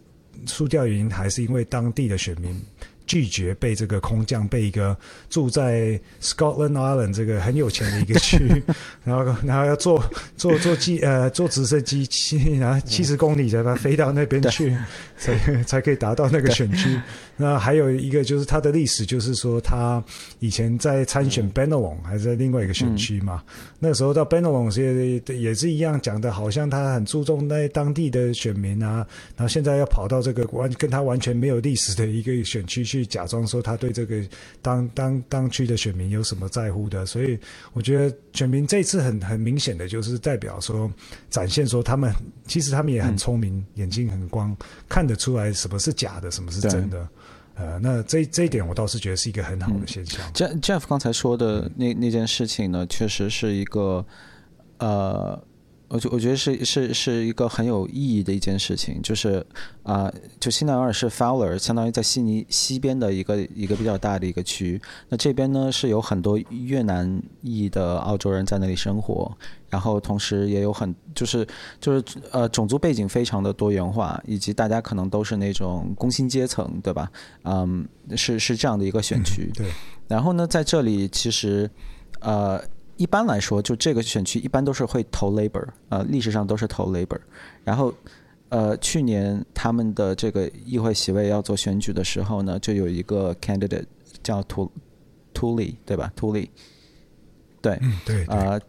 输掉原因还是因为当地的选民。拒绝被这个空降，被一个住在 Scotland Island 这个很有钱的一个区，然后然后要坐坐坐机呃坐直升机七然后七十公里才把飞到那边去，才才可以达到那个选区。那还有一个就是他的历史，就是说他以前在参选 Bennelong 还是在另外一个选区嘛。那时候到 Bennelong 也也是一样讲的，好像他很注重那当地的选民啊。然后现在要跑到这个完跟他完全没有历史的一个选区去，假装说他对这个当当当区的选民有什么在乎的。所以我觉得选民这次很很明显的就是代表说，展现说他们其实他们也很聪明，眼睛很光，看得出来什么是假的，什么是真的。呃，那这这一点我倒是觉得是一个很好的现象。嗯、Jeff 刚才说的那那件事情呢，确实是一个呃我觉我觉得是是是一个很有意义的一件事情，就是啊、呃，就新南威尔士 Fowler 相当于在悉尼西边的一个一个比较大的一个区，那这边呢是有很多越南裔的澳洲人在那里生活，然后同时也有很就是就是呃种族背景非常的多元化，以及大家可能都是那种工薪阶层，对吧？嗯，是是这样的一个选区。对。然后呢，在这里其实呃。一般来说，就这个选区一般都是会投 Labor，呃，历史上都是投 Labor。然后，呃，去年他们的这个议会席位要做选举的时候呢，就有一个 candidate 叫图图利，对吧？图利，对，嗯，对，呃。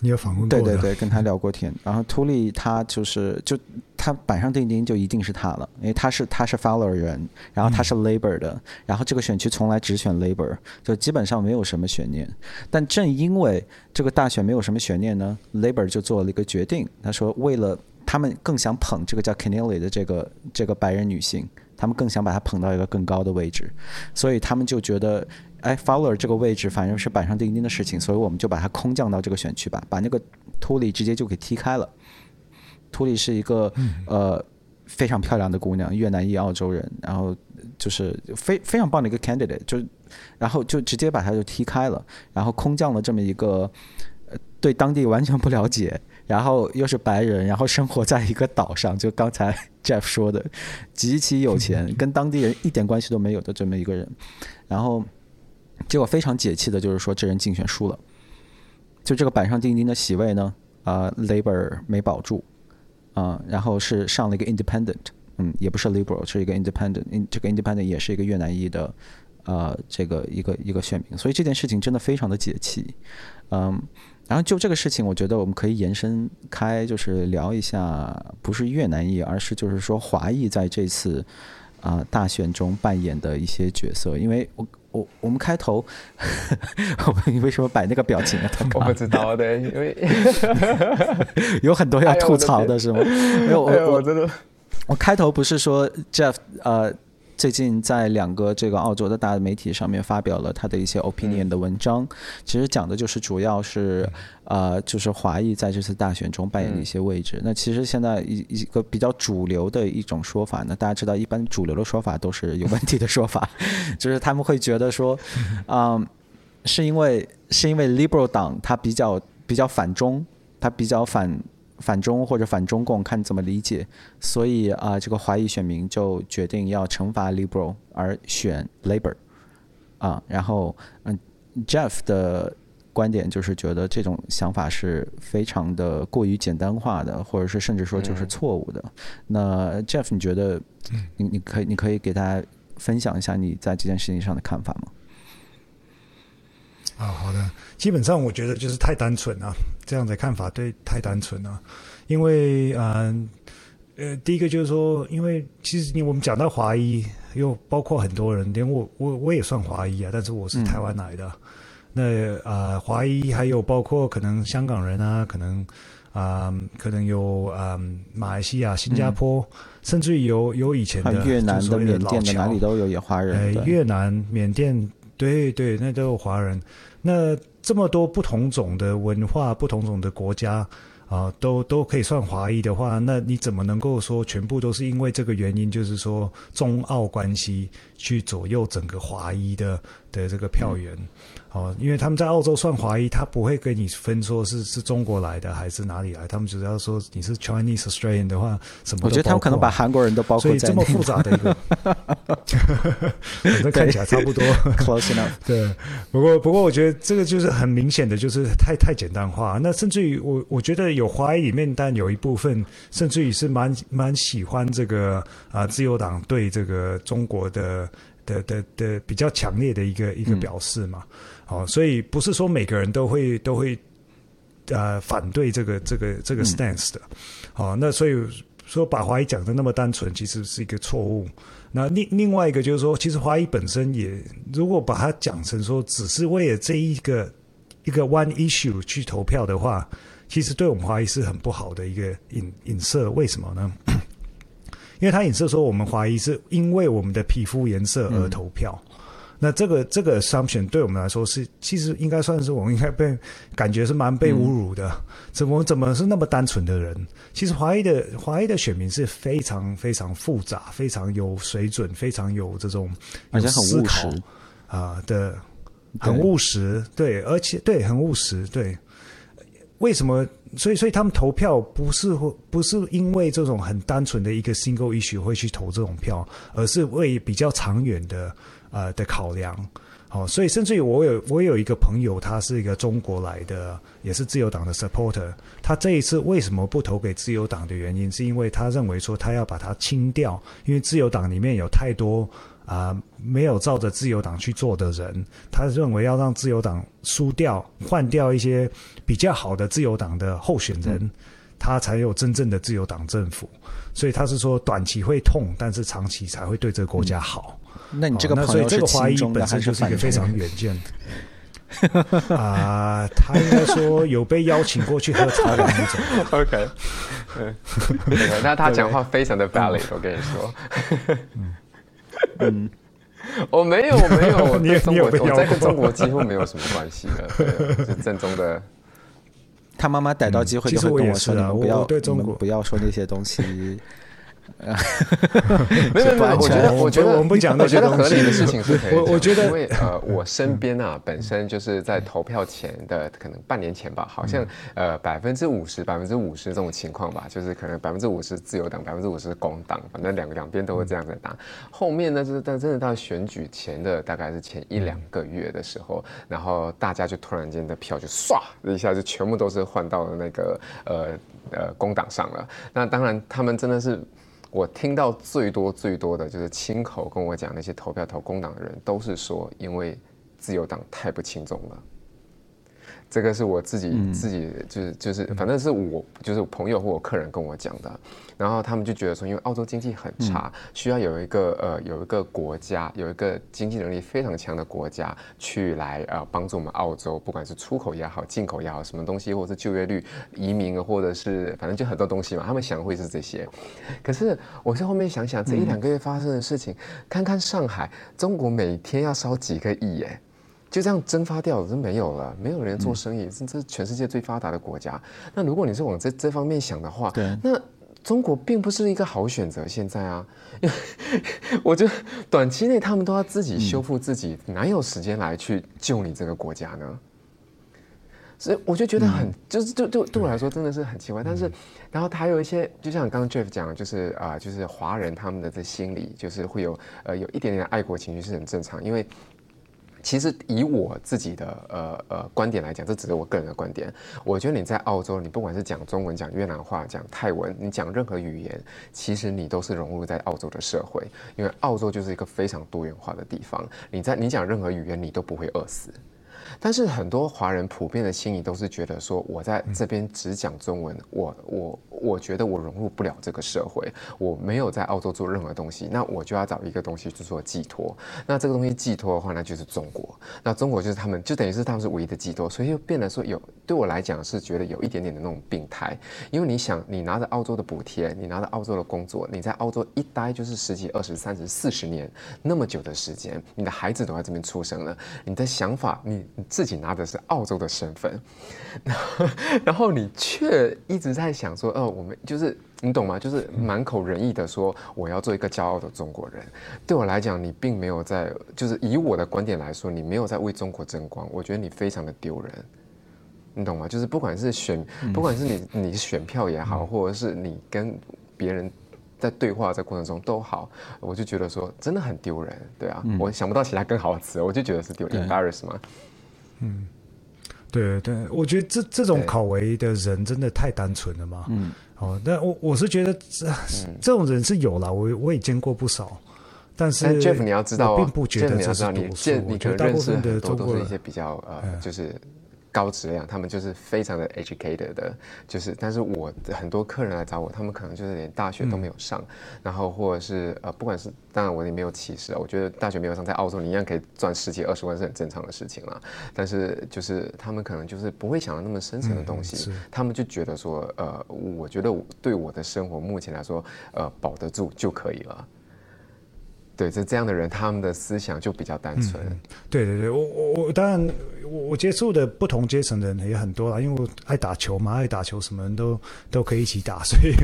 你也访问过？对对对，跟他聊过天。然后图利他就是就他板上钉钉就一定是他了，因为他是他是 Fowler 人，然后他是 Labor 的，嗯、然后这个选区从来只选 Labor，就基本上没有什么悬念。但正因为这个大选没有什么悬念呢，Labor 就做了一个决定，他说为了他们更想捧这个叫 Keneally 的这个这个白人女性，他们更想把她捧到一个更高的位置，所以他们就觉得。哎，Fowler 这个位置反正是板上钉钉的事情，所以我们就把它空降到这个选区吧，把那个图里直接就给踢开了。图里是一个呃非常漂亮的姑娘，越南裔澳洲人，然后就是非非常棒的一个 candidate，就然后就直接把他就踢开了，然后空降了这么一个对当地完全不了解，然后又是白人，然后生活在一个岛上，就刚才 Jeff 说的极其有钱，跟当地人一点关系都没有的这么一个人，然后。结果非常解气的就是说，这人竞选输了，就这个板上钉钉的席位呢，啊、，Labor 没保住，啊、然后是上了一个 Independent，嗯，也不是 Liberal，是一个 Independent，这个 Independent 也是一个越南裔的，呃，这个一个一个选民，所以这件事情真的非常的解气，嗯，然后就这个事情，我觉得我们可以延伸开，就是聊一下，不是越南裔，而是就是说华裔在这次啊、大选中扮演的一些角色，因为我。我我们开头，我为什么摆那个表情啊？我不知道的，因为 有很多要吐槽的是吗？没有，我我真的，我开头不是说 Jeff 呃。最近在两个这个澳洲的大媒体上面发表了他的一些 opinion 的文章，其实讲的就是主要是，呃，就是华裔在这次大选中扮演的一些位置。那其实现在一一个比较主流的一种说法呢，大家知道，一般主流的说法都是有问题的说法，就是他们会觉得说，嗯，是因为是因为 Liberal 党他比较比较反中，他比较反。反中或者反中共，看怎么理解。所以啊、呃，这个华裔选民就决定要惩罚 Liberal 而选 Labor 啊。然后，嗯，Jeff 的观点就是觉得这种想法是非常的过于简单化的，或者是甚至说就是错误的。嗯、那 Jeff，你觉得你你可以你可以给大家分享一下你在这件事情上的看法吗？啊，好的。基本上我觉得就是太单纯了，这样的看法对太单纯了。因为嗯呃，呃，第一个就是说，因为其实你我们讲到华裔，又包括很多人，连我我我也算华裔啊，但是我是台湾来的。嗯、那啊、呃，华裔还有包括可能香港人啊，可能啊、呃，可能有啊、呃，马来西亚、新加坡，嗯、甚至于有有以前的越南的、缅甸的，哪里都有也华人。呃，越南、缅甸，对对，那都有华人。那这么多不同种的文化、不同种的国家啊，都都可以算华裔的话，那你怎么能够说全部都是因为这个原因，就是说中澳关系去左右整个华裔的的这个票源？嗯哦，因为他们在澳洲算华裔，他不会跟你分说是是中国来的还是哪里来，他们只要说你是 Chinese Australian 的话，什么？我觉得他们可能把韩国人都包括在内。所以这么复杂的一个，反正看起来差不多。Close enough。对，不过不过我觉得这个就是很明显的就是太太简单化。那甚至于我我觉得有华裔里面，但有一部分甚至于是蛮蛮喜欢这个啊、呃、自由党对这个中国的的的的，比较强烈的一个一个表示嘛。嗯哦，所以不是说每个人都会都会，呃，反对这个这个这个 stance 的。好、嗯哦，那所以说把华裔讲的那么单纯，其实是一个错误。那另另外一个就是说，其实华裔本身也，如果把它讲成说只是为了这一个一个 one issue 去投票的话，其实对我们华裔是很不好的一个影影射。为什么呢？因为他影射说我们怀疑是因为我们的皮肤颜色而投票。嗯那这个这个 assumption 对我们来说是，其实应该算是我们应该被感觉是蛮被侮辱的。嗯、怎么怎么是那么单纯的人？其实华裔的华裔的选民是非常非常复杂、非常有水准、非常有这种有思考啊、呃、的，很务实，对，而且对很务实，对。为什么？所以，所以他们投票不是不是因为这种很单纯的一个 single issue 会去投这种票，而是为比较长远的呃的考量。好，所以甚至于我有我有一个朋友，他是一个中国来的，也是自由党的 supporter。他这一次为什么不投给自由党的原因，是因为他认为说他要把它清掉，因为自由党里面有太多。啊、呃，没有照着自由党去做的人，他认为要让自由党输掉，换掉一些比较好的自由党的候选人，嗯、他才有真正的自由党政府。所以他是说，短期会痛，但是长期才会对这个国家好。嗯、那你这个朋友是亲中的还是一个？非常远见。啊、呃，他应该说有被邀请过去喝茶的那种。OK，嗯，那他讲话非常的 valid，我跟你说。嗯嗯，我 没有，我没有，我对中国，我在跟中国几乎没有什么关系的，是正宗的。他妈妈逮到机会就会跟我说：“你们不要对中国不要说那些东西。” 啊，没有没有，我觉得我觉得我们不讲，我觉得合理的事情是可以。我我觉得，因为呃，我身边啊，本身就是在投票前的可能半年前吧，好像呃百分之五十百分之五十这种情况吧，就是可能百分之五十自由党，百分之五十工党，反正两个两边都会这样在打。后面呢，就是但真的到选举前的大概是前一两个月的时候，然后大家就突然间的票就唰一下就全部都是换到了那个呃呃工党上了。那当然他们真的是。我听到最多最多的就是亲口跟我讲，那些投票投工党的人都是说，因为自由党太不轻松了。这个是我自己、嗯、自己就是就是，反正是我就是我朋友或我客人跟我讲的，然后他们就觉得说，因为澳洲经济很差，嗯、需要有一个呃有一个国家有一个经济能力非常强的国家去来呃帮助我们澳洲，不管是出口也好，进口也好，什么东西，或者是就业率、移民，或者是反正就很多东西嘛，他们想会是这些。可是我在后面想想，这一两个月发生的事情，嗯、看看上海，中国每天要烧几个亿耶。就这样蒸发掉了，就没有了，没有人做生意，这、嗯、这是全世界最发达的国家。那如果你是往这这方面想的话，对，那中国并不是一个好选择。现在啊，因 为我觉得短期内他们都要自己修复自己，嗯、哪有时间来去救你这个国家呢？所以我就觉得很，嗯、就是就就对我来说真的是很奇怪。嗯、但是，然后他有一些，就像刚刚 Jeff 讲的，就是啊、呃，就是华人他们的这心理，就是会有呃有一点点爱国情绪是很正常，因为。其实以我自己的呃呃观点来讲，这只是我个人的观点。我觉得你在澳洲，你不管是讲中文、讲越南话、讲泰文，你讲任何语言，其实你都是融入在澳洲的社会，因为澳洲就是一个非常多元化的地方。你在你讲任何语言，你都不会饿死。但是很多华人普遍的心理都是觉得说，我在这边只讲中文，我我。我觉得我融入不了这个社会，我没有在澳洲做任何东西，那我就要找一个东西去做寄托。那这个东西寄托的话，那就是中国。那中国就是他们，就等于是他们是唯一的寄托，所以就变得说有对我来讲是觉得有一点点的那种病态。因为你想，你拿着澳洲的补贴，你拿着澳洲的工作，你在澳洲一待就是十几、二十、三十、四十年那么久的时间，你的孩子都在这边出生了，你的想法，你自己拿的是澳洲的身份，然后，你却一直在想说，哦。我们就是你懂吗？就是满口仁义的说我要做一个骄傲的中国人。对我来讲，你并没有在，就是以我的观点来说，你没有在为中国争光。我觉得你非常的丢人，你懂吗？就是不管是选，不管是你你选票也好，或者是你跟别人在对话这过程中都好，我就觉得说真的很丢人。对啊，我想不到其他更好的词，我就觉得是丢人，embarrass 嘛。嗯。对对，我觉得这这种考维的人真的太单纯了嘛。嗯，哦，但我我是觉得这这种人是有了，我我也见过不少。但是 Jeff，你要知道，并不觉得这是多数。你可能认识的都都是一些比较呃，就是。高质量，他们就是非常的 educated 的，就是，但是我很多客人来找我，他们可能就是连大学都没有上，嗯、然后或者是呃，不管是，当然我也没有歧视啊，我觉得大学没有上，在澳洲你一样可以赚十几二十万是很正常的事情啦。但是就是他们可能就是不会想到那么深层的东西，嗯、他们就觉得说，呃，我觉得对我的生活目前来说，呃，保得住就可以了。对，就这样的人，他们的思想就比较单纯。嗯、对对对，我我我当然我我接触的不同阶层的人也很多啦，因为我爱打球嘛，爱打球，什么人都都可以一起打，所以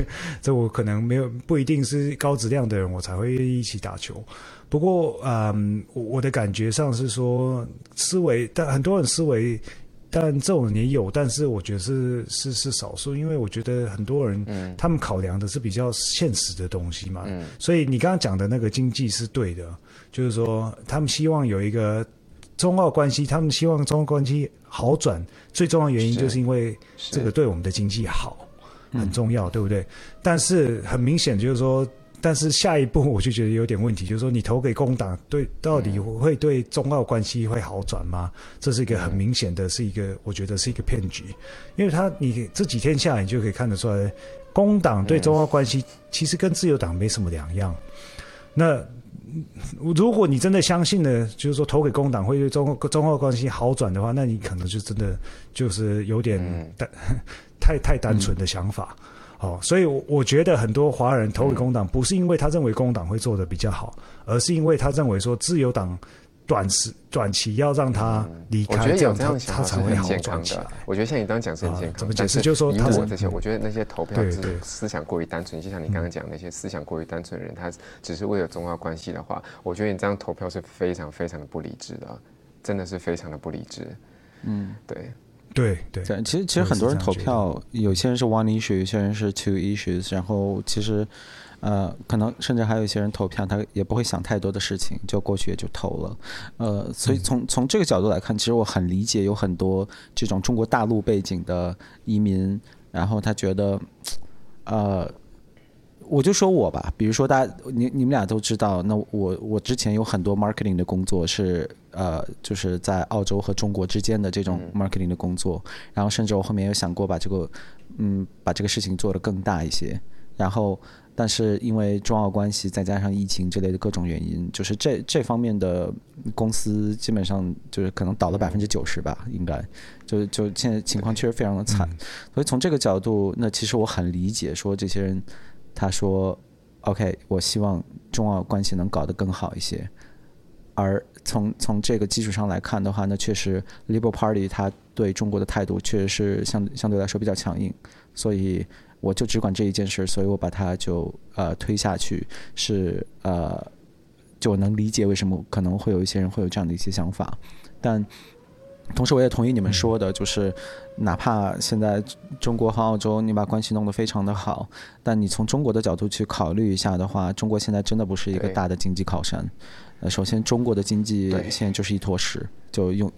这我可能没有不一定是高质量的人，我才会一起打球。不过，嗯，我我的感觉上是说思维，但很多人思维。但这种人也有，但是我觉得是是是少数，因为我觉得很多人，嗯，他们考量的是比较现实的东西嘛，嗯，所以你刚刚讲的那个经济是对的，就是说他们希望有一个中澳关系，他们希望中澳关系好转，最重要的原因就是因为这个对我们的经济好，很重要，对不对？但是很明显就是说。但是下一步我就觉得有点问题，就是说你投给工党，对，到底会对中澳关系会好转吗？这是一个很明显的，是一个我觉得是一个骗局，因为他你这几天下来，你就可以看得出来，工党对中澳关系其实跟自由党没什么两样。那如果你真的相信呢，就是说投给工党会对中中澳关系好转的话，那你可能就真的就是有点单 太太单纯的想法。哦，所以我觉得很多华人投给工党，不是因为他认为工党会做的比较好，而是因为他认为说自由党短时短期要让他离开，我觉得有这样他，他才会好转起来。我觉得像你刚刚讲是很健康，怎么解释？就是说，以我这些，我觉得那些投票是思想过于单纯，就像你刚刚讲那些思想过于单纯的人，他只是为了中澳关系的话，我觉得你这样投票是非常非常的不理智的，真的是非常的不理智。嗯，对。对对，其实其实很多人投票，有些人是 one issue，有些人是 two issues，然后其实，呃，可能甚至还有一些人投票，他也不会想太多的事情，就过去也就投了，呃，所以从从这个角度来看，其实我很理解有很多这种中国大陆背景的移民，然后他觉得，呃。我就说我吧，比如说大家，你你们俩都知道，那我我之前有很多 marketing 的工作是呃，就是在澳洲和中国之间的这种 marketing 的工作，然后甚至我后面有想过把这个嗯把这个事情做得更大一些，然后但是因为中澳关系再加上疫情之类的各种原因，就是这这方面的公司基本上就是可能倒了百分之九十吧，应该就就现在情况确实非常的惨，所以从这个角度，那其实我很理解说这些人。他说：“OK，我希望中澳关系能搞得更好一些。而从从这个基础上来看的话，那确实 Liberal Party 它对中国的态度确实是相相对来说比较强硬。所以我就只管这一件事，所以我把它就呃推下去，是呃就能理解为什么可能会有一些人会有这样的一些想法，但。”同时，我也同意你们说的，就是哪怕现在中国和澳洲你把关系弄得非常的好，但你从中国的角度去考虑一下的话，中国现在真的不是一个大的经济靠山。呃，首先中国的经济现在就是一坨屎，就用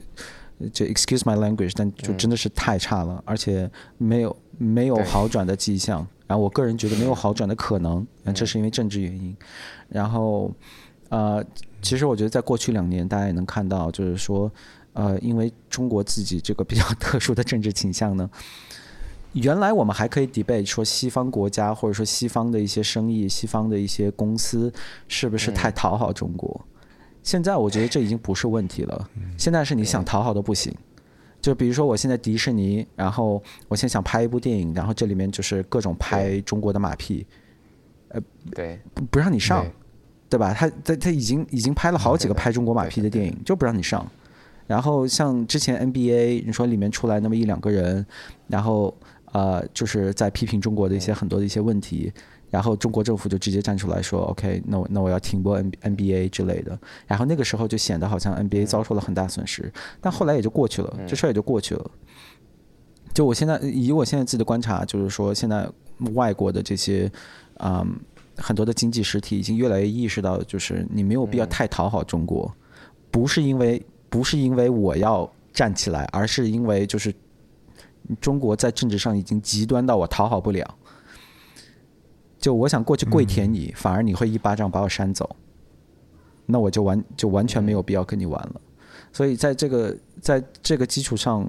就 excuse my language，但就真的是太差了，而且没有没有好转的迹象。然后我个人觉得没有好转的可能，这是因为政治原因。然后，呃，其实我觉得在过去两年，大家也能看到，就是说。呃，因为中国自己这个比较 特殊的政治倾向呢，原来我们还可以 debate 说西方国家或者说西方的一些生意、西方的一些公司是不是太讨好中国。现在我觉得这已经不是问题了，现在是你想讨好都不行。就比如说我现在迪士尼，然后我现在想拍一部电影，然后这里面就是各种拍中国的马屁，呃，对，不让你上，对吧？他他他已经已经拍了好几个拍中国马屁的电影，就不让你上。然后像之前 NBA，你说里面出来那么一两个人，然后呃，就是在批评中国的一些很多的一些问题，然后中国政府就直接站出来说，OK，那我那我要停播 N NBA 之类的，然后那个时候就显得好像 NBA 遭受了很大损失，但后来也就过去了，这事儿也就过去了。就我现在以我现在自己的观察，就是说现在外国的这些嗯很多的经济实体已经越来越意识到，就是你没有必要太讨好中国，不是因为。不是因为我要站起来，而是因为就是中国在政治上已经极端到我讨好不了。就我想过去跪舔你，反而你会一巴掌把我扇走，那我就完就完全没有必要跟你玩了。所以在这个在这个基础上，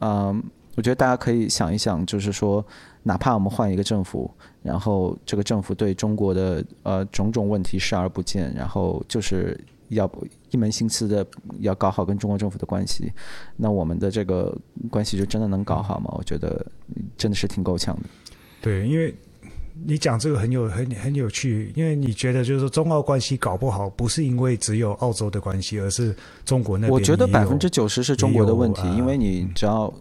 嗯，我觉得大家可以想一想，就是说，哪怕我们换一个政府，然后这个政府对中国的呃种种问题视而不见，然后就是。要不一门心思的要搞好跟中国政府的关系，那我们的这个关系就真的能搞好吗？我觉得真的是挺够呛的。对，因为你讲这个很有很很有趣，因为你觉得就是说中澳关系搞不好，不是因为只有澳洲的关系，而是中国那边。我觉得百分之九十是中国的问题，呃、因为你只要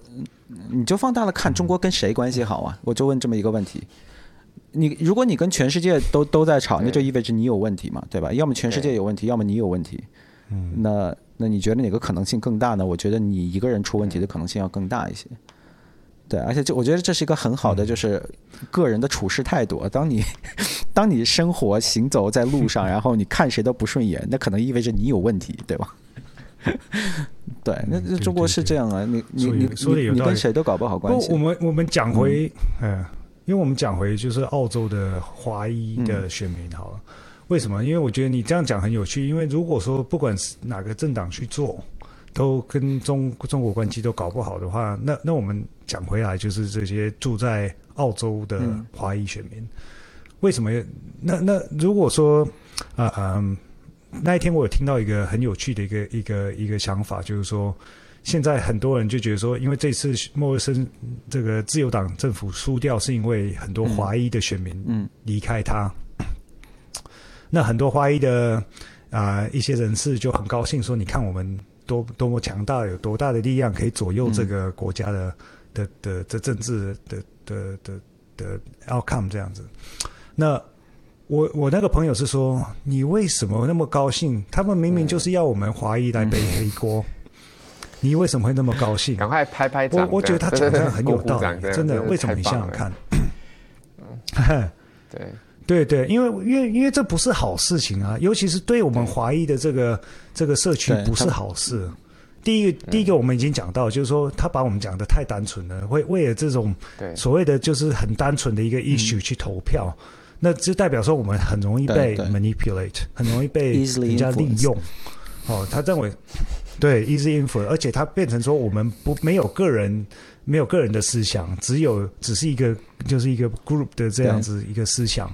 你就放大了看，中国跟谁关系好啊？我就问这么一个问题。你如果你跟全世界都都在吵，那就意味着你有问题嘛，对吧？要么全世界有问题，要么你有问题。嗯，那那你觉得哪个可能性更大呢？我觉得你一个人出问题的可能性要更大一些。对，而且就我觉得这是一个很好的，就是个人的处事态度。当你 当你生活行走在路上，然后你看谁都不顺眼，那可能意味着你有问题，对吧？对，那那中国是这样啊，你你你你你跟谁都搞不好关系。我们我们讲回，嗯，因为我们讲回就是澳洲的华裔的选民好了，为什么？因为我觉得你这样讲很有趣，因为如果说不管是哪个政党去做。都跟中中国关系都搞不好的话，那那我们讲回来，就是这些住在澳洲的华裔选民，嗯、为什么？那那如果说啊嗯，那一天我有听到一个很有趣的一个一个一个想法，就是说，现在很多人就觉得说，因为这次莫里森这个自由党政府输掉，是因为很多华裔的选民嗯离开他，嗯嗯、那很多华裔的啊、呃、一些人士就很高兴说，你看我们。多多么强大，有多大的力量可以左右这个国家的、嗯、的的的政治的的的的 outcome 这样子。那我我那个朋友是说，你为什么那么高兴？他们明明就是要我们华裔来背黑锅，嗯、你为什么会那么高兴？赶快拍拍掌！我我觉得他讲的很有道理，真的。为什么你想想看？对。对对，因为因为因为这不是好事情啊，尤其是对我们华裔的这个这个社区不是好事。第一个第一个我们已经讲到，就是说他把我们讲的太单纯了，为为了这种所谓的就是很单纯的一个 issue 去投票，那就代表说我们很容易被 manipulate，很容易被人家利用。哦，他认为对 easy influence，而且它变成说我们不没有个人。没有个人的思想，只有只是一个就是一个 group 的这样子一个思想。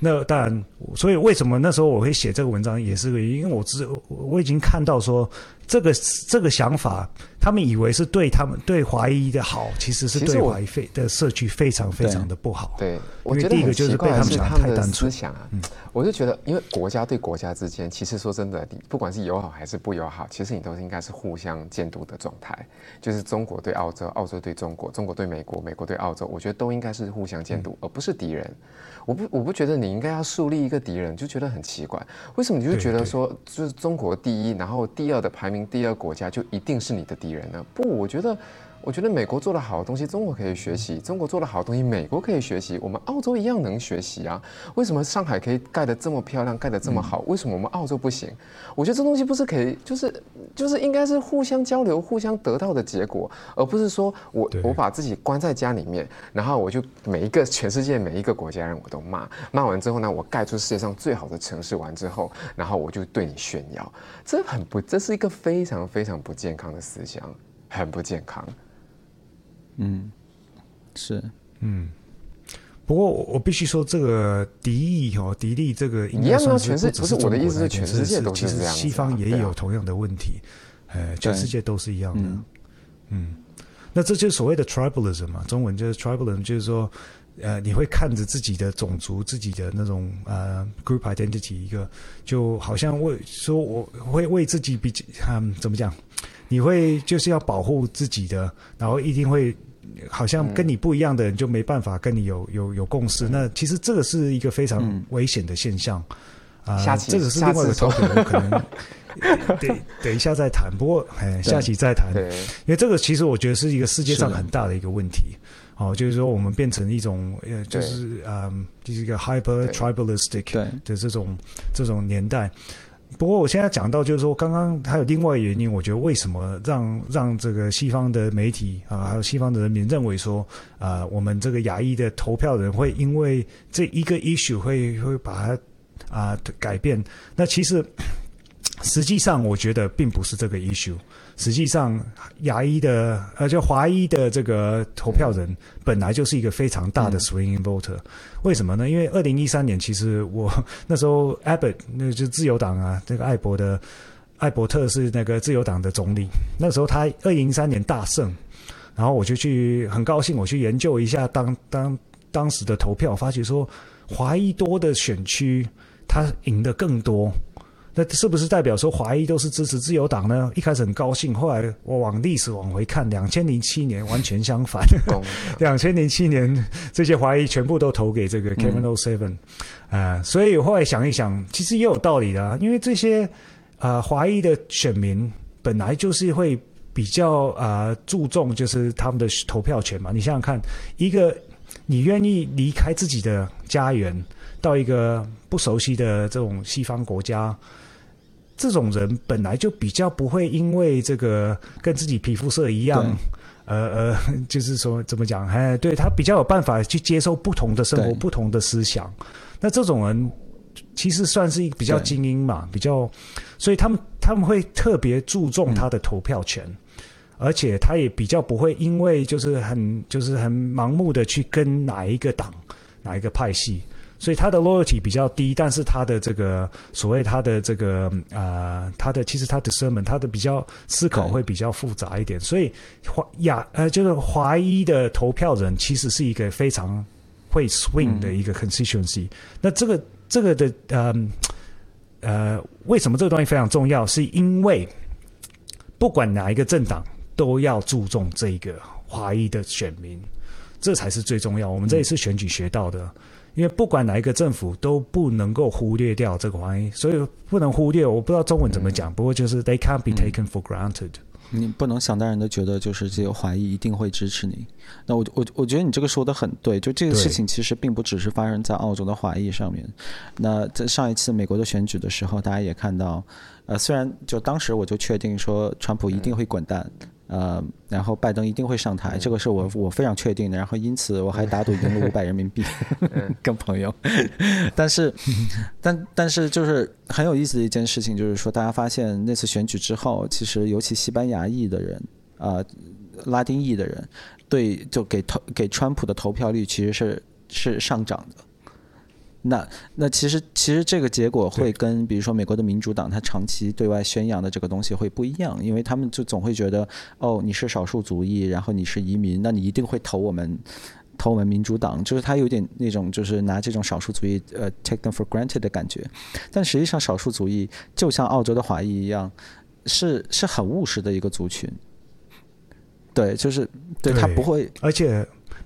那当然，所以为什么那时候我会写这个文章，也是个原因，因为我知我已经看到说。这个这个想法，他们以为是对他们对华裔的好，其实是对华裔非的社区非常非常的不好。对，我觉得很奇怪的是他们的思想啊。嗯，我就觉得，因为国家对国家之间，其实说真的，不管是友好还是不友好，其实你都应该是互相监督的状态。就是中国对澳洲，澳洲对中国，中国对美国，美国对澳洲，我觉得都应该是互相监督，而不是敌人。我不我不觉得你应该要树立一个敌人，就觉得很奇怪。为什么你就觉得说，就是中国第一，然后第二的排名？第二国家就一定是你的敌艺人呢？不，我觉得，我觉得美国做的好的东西，中国可以学习；中国做的好的东西，美国可以学习。我们澳洲一样能学习啊！为什么上海可以盖得这么漂亮，盖得这么好？为什么我们澳洲不行？我觉得这东西不是可以，就是就是应该是互相交流、互相得到的结果，而不是说我我把自己关在家里面，然后我就每一个全世界每一个国家人我都骂，骂完之后呢，我盖出世界上最好的城市完之后，然后我就对你炫耀。这很不，这是一个非常非常不健康的思想，很不健康。嗯，是，嗯。不过我我必须说，这个敌意哦，敌意这个应该一样啊。全世界不是我的意思，是全世界都是这样。其实西方也有同样的问题，呃，全世界都是一样的。嗯，嗯，那这就是所谓的 tribalism 嘛，中文就是 tribalism，就是说。呃，你会看着自己的种族、自己的那种呃 group identity，一个就好像为说我会为自己比较，嗯，怎么讲？你会就是要保护自己的，然后一定会好像跟你不一样的人就没办法跟你有有有共识。嗯、那其实这个是一个非常危险的现象啊。呃、这个是另外一个 topic，可能 等等一下再谈。不过哎，下期再谈，因为这个其实我觉得是一个世界上很大的一个问题。哦，就是说我们变成一种呃，就是嗯，就是一个 hyper tribalistic 的这种这种年代。不过我现在讲到，就是说刚刚还有另外一个原因，我觉得为什么让让这个西方的媒体啊，还有西方的人民认为说啊，我们这个亚裔的投票人会因为这一个 issue 会会把它啊改变？那其实实际上我觉得并不是这个 issue。实际上，牙医的呃，就华裔的这个投票人本来就是一个非常大的 swing voter。嗯、为什么呢？因为二零一三年，其实我 那时候 Abbott 那就自由党啊，这个艾伯的艾伯特是那个自由党的总理。那时候他二零一三年大胜，然后我就去很高兴，我去研究一下当当当时的投票，发觉说华裔多的选区，他赢得更多。那是不是代表说华裔都是支持自由党呢？一开始很高兴，后来我往历史往回看，两千零七年完全相反。两千零七年这些华裔全部都投给这个 Kevin O7，啊，所以后来想一想，其实也有道理的啊，因为这些啊呃、华裔的选民本来就是会比较啊、呃、注重就是他们的投票权嘛。你想想看，一个你愿意离开自己的家园，到一个不熟悉的这种西方国家。这种人本来就比较不会因为这个跟自己皮肤色一样，呃呃，就是说怎么讲？哎，对，他比较有办法去接受不同的生活、不同的思想。那这种人其实算是一个比较精英嘛，比较，所以他们他们会特别注重他的投票权，嗯，而且他也比较不会因为就是很就是很盲目的去跟哪一个党、哪一个派系。所以他的 loyalty 比较低，但是他的这个所谓他的这个呃，他的其实他的 discernment，他的比较思考会比较复杂一点。所以华亚呃，就是华裔的投票人其实是一个非常会 swing 的一个 constituency，嗯。那这个这个的呃呃，为什么这个东西非常重要？是因为不管哪一个政党都要注重这个华裔的选民，这才是最重要。我们这一次选举学到的。嗯因为不管哪一个政府都不能够忽略掉这个华裔，所以不能忽略。我不知道中文怎么讲，嗯、不过就是 they can't be taken for granted。你不能想当然的觉得就是这些华裔一定会支持你。那我我我觉得你这个说的很对，就这个事情其实并不只是发生在澳洲的华裔上面。那在上一次美国的选举的时候，大家也看到，呃，虽然就当时我就确定说川普一定会滚蛋。嗯呃，然后拜登一定会上台，这个是我我非常确定的。然后因此我还打赌赢了 五百人民币，跟朋友。但是，但但是就是很有意思的一件事情，就是说大家发现那次选举之后，其实尤其西班牙裔的人，呃，拉丁裔的人，对，就给投给川普的投票率其实是是上涨的。那那其实其实这个结果会跟比如说美国的民主党他长期对外宣扬的这个东西会不一样，因为他们就总会觉得哦，你是少数族裔，然后你是移民，那你一定会投我们投我们民主党，就是他有点那种就是拿这种少数族裔呃 take them for granted 的感觉，但实际上少数族裔就像澳洲的华裔一样，是是很务实的一个族群，对，就是对，对他不会，而且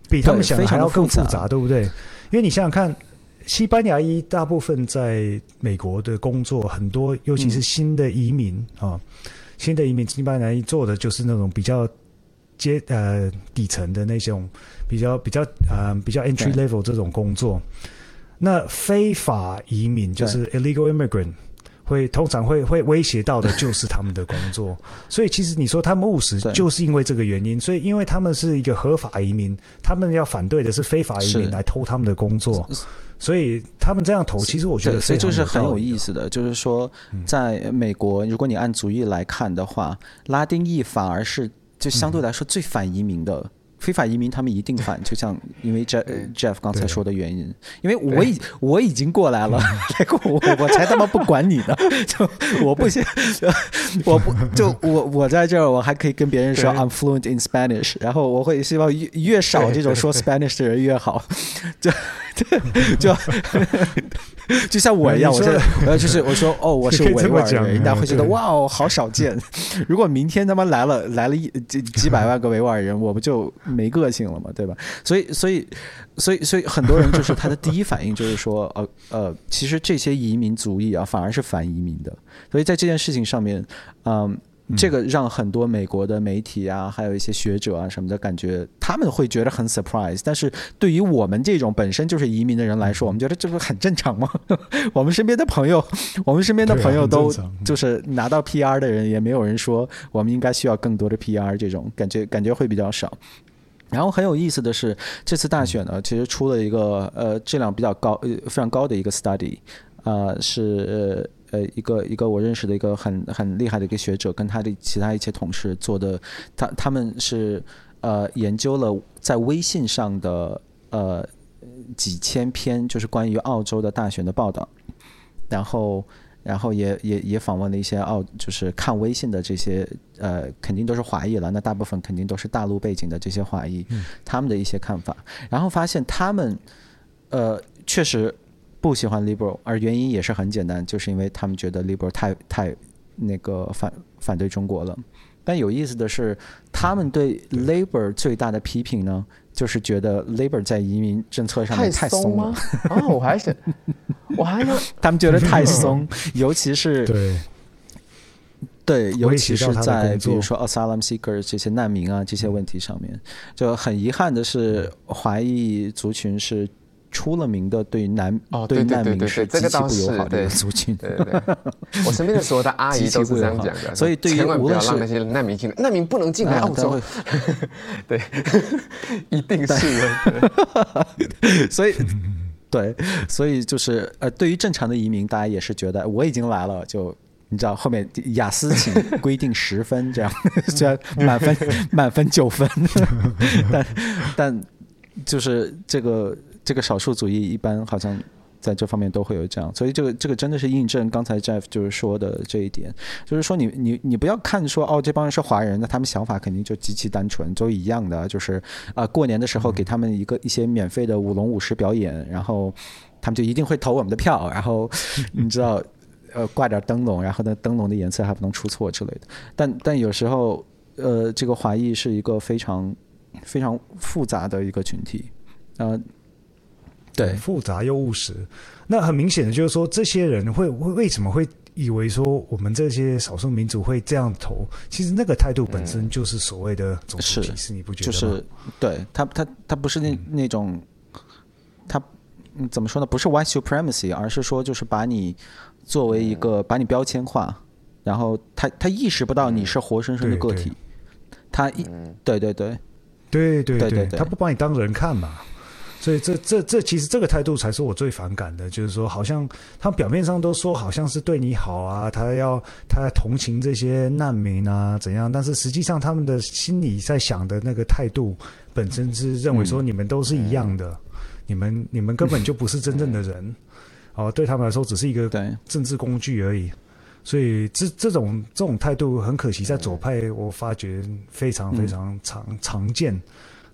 比他们想的还要更复杂，对不对？因为你想想看。西班牙裔大部分在美国的工作很多，尤其是新的移民啊、嗯。哦，新的移民西班牙裔做的就是那种比较阶呃底层的那种比较比较呃比较 entry level 这种工作。那非法移民就是 illegal immigrant 会通常会会威胁到的就是他们的工作。所以其实你说他们务实，就是因为这个原因。所以因为他们是一个合法移民，他们要反对的是非法移民来偷他们的工作。所以他们这样投，其实我觉得，所以就是很有意思的，就是说，在美国，如果你按族裔来看的话，拉丁裔反而是就相对来说最反移民的。非法移民他们一定反，就像因为 Jeff Jeff 刚才说的原因，因为我已我已经过来了，我我才他妈不管你呢，就我不行，我不就我我在这儿我还可以跟别人说 I'm fluent in Spanish，然后我会希望越越少这种说 Spanish 的人越好，就就就像我一样，我在我要就是我说哦我是维吾尔人，人家会觉得哇哦好少见，如果明天他妈来了来了一几几百万个维吾尔人，我不就。没个性了嘛，对吧？所以，所以，所以，所以很多人就是他的第一反应就是说，呃呃，其实这些移民族裔啊，反而是反移民的。所以在这件事情上面，嗯，这个让很多美国的媒体啊，还有一些学者啊什么的感觉，他们会觉得很 surprise。但是对于我们这种本身就是移民的人来说，我们觉得这不很正常吗？我们身边的朋友，我们身边的朋友都就是拿到 PR 的人，也没有人说我们应该需要更多的 PR，这种感觉感觉会比较少。然后很有意思的是，这次大选呢，其实出了一个呃质量比较高、呃非常高的一个 study，呃是呃一个一个我认识的一个很很厉害的一个学者，跟他的其他一些同事做的，他他们是呃研究了在微信上的呃几千篇就是关于澳洲的大选的报道，然后然后也也也访问了一些澳，就是看微信的这些呃，肯定都是华裔了，那大部分肯定都是大陆背景的这些华裔，嗯、他们的一些看法，然后发现他们呃确实不喜欢 Liberal，而原因也是很简单，就是因为他们觉得 Liberal 太太那个反反对中国了。但有意思的是，他们对 Labor 最大的批评呢，就是觉得 Labor 在移民政策上面太松了。哦，我还想，我还想，他们觉得太松，尤其是对 对，尤其是在比如说 Asylum Seekers 这些难民啊这些问题上面，就很遗憾的是，华裔族群是。出了名的对难哦，对难民是极其不友好的族群。对对对，我身边的所有的阿姨都是这样讲的。所以对于无论是那些难民进来，难民不能进来澳洲。对，一定是的。所以，对，所以就是呃，对于正常的移民，大家也是觉得我已经来了，就你知道后面雅思请规定十分这样，虽然满分满分九分，但但就是这个。这个少数族裔一般好像在这方面都会有这样，所以这个这个真的是印证刚才 Jeff 就是说的这一点，就是说你你你不要看说哦这帮人是华人，那他们想法肯定就极其单纯，都一样的，就是啊、过年的时候给他们一个一些免费的舞龙舞狮表演，然后他们就一定会投我们的票，然后你知道呃挂点灯笼，然后呢灯笼的颜色还不能出错之类的，但但有时候呃这个华裔是一个非常非常复杂的一个群体，呃。对，复杂又务实。那很明显的就是说，这些人会会为什么会以为说我们这些少数民族会这样投？其实那个态度本身就是所谓的种族歧视，你不觉得吗？就是对他，他他不是那那种，他怎么说呢？不是 white supremacy，而是说就是把你作为一个把你标签化，然后他他意识不到你是活生生的个体，他一对对对对对对对，他不把你当人看嘛。所以这这这其实这个态度才是我最反感的，就是说好像他表面上都说好像是对你好啊，他要他要同情这些难民啊怎样，但是实际上他们的心里在想的那个态度本身是认为说你们都是一样的，嗯、你们你们根本就不是真正的人，哦，对他们来说只是一个政治工具而已。所以这这种这种态度很可惜，在左派我发觉非常非常常、嗯、常见。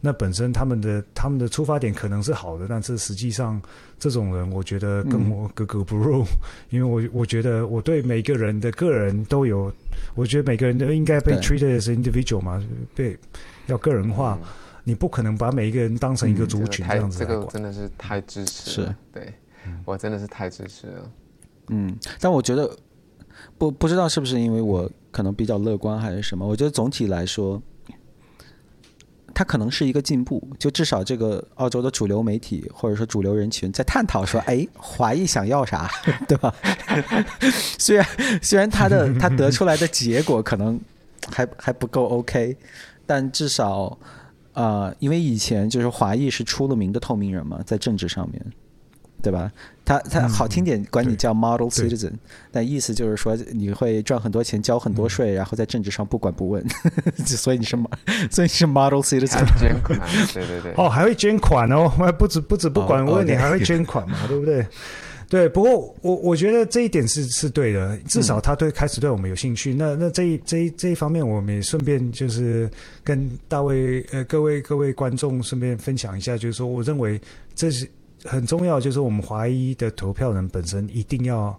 那本身他们的他们的出发点可能是好的，但是实际上这种人，我觉得跟我格格不入，嗯、因为我我觉得我对每个人的个人都有，我觉得每个人都应该被 treated as individual 嘛，被要个人化，嗯、你不可能把每一个人当成一个族群这样子。这个真的是太支持了，是对，我真的是太支持了。嗯，但我觉得不不知道是不是因为我可能比较乐观还是什么，我觉得总体来说。它可能是一个进步，就至少这个澳洲的主流媒体或者说主流人群在探讨说，哎，华裔想要啥，对吧？虽然虽然他的他得出来的结果可能还还不够 OK，但至少啊、呃，因为以前就是华裔是出了名的透明人嘛，在政治上面。对吧？他他好听点，管你叫 model citizen，但意思就是说你会赚很多钱，交很多税，然后在政治上不管不问，所以你是 所以你是 model citizen。捐款，对对对。哦，还会捐款哦，不止不止不管问你，还会捐款嘛，对不对？对。不过我我觉得这一点是是对的，至少他对开始对我们有兴趣。那那这一这一这一方面，我们也顺便就是跟大卫呃各位各位观众顺便分享一下，就是说，我认为这是。很重要，就是我们华裔的投票人本身一定要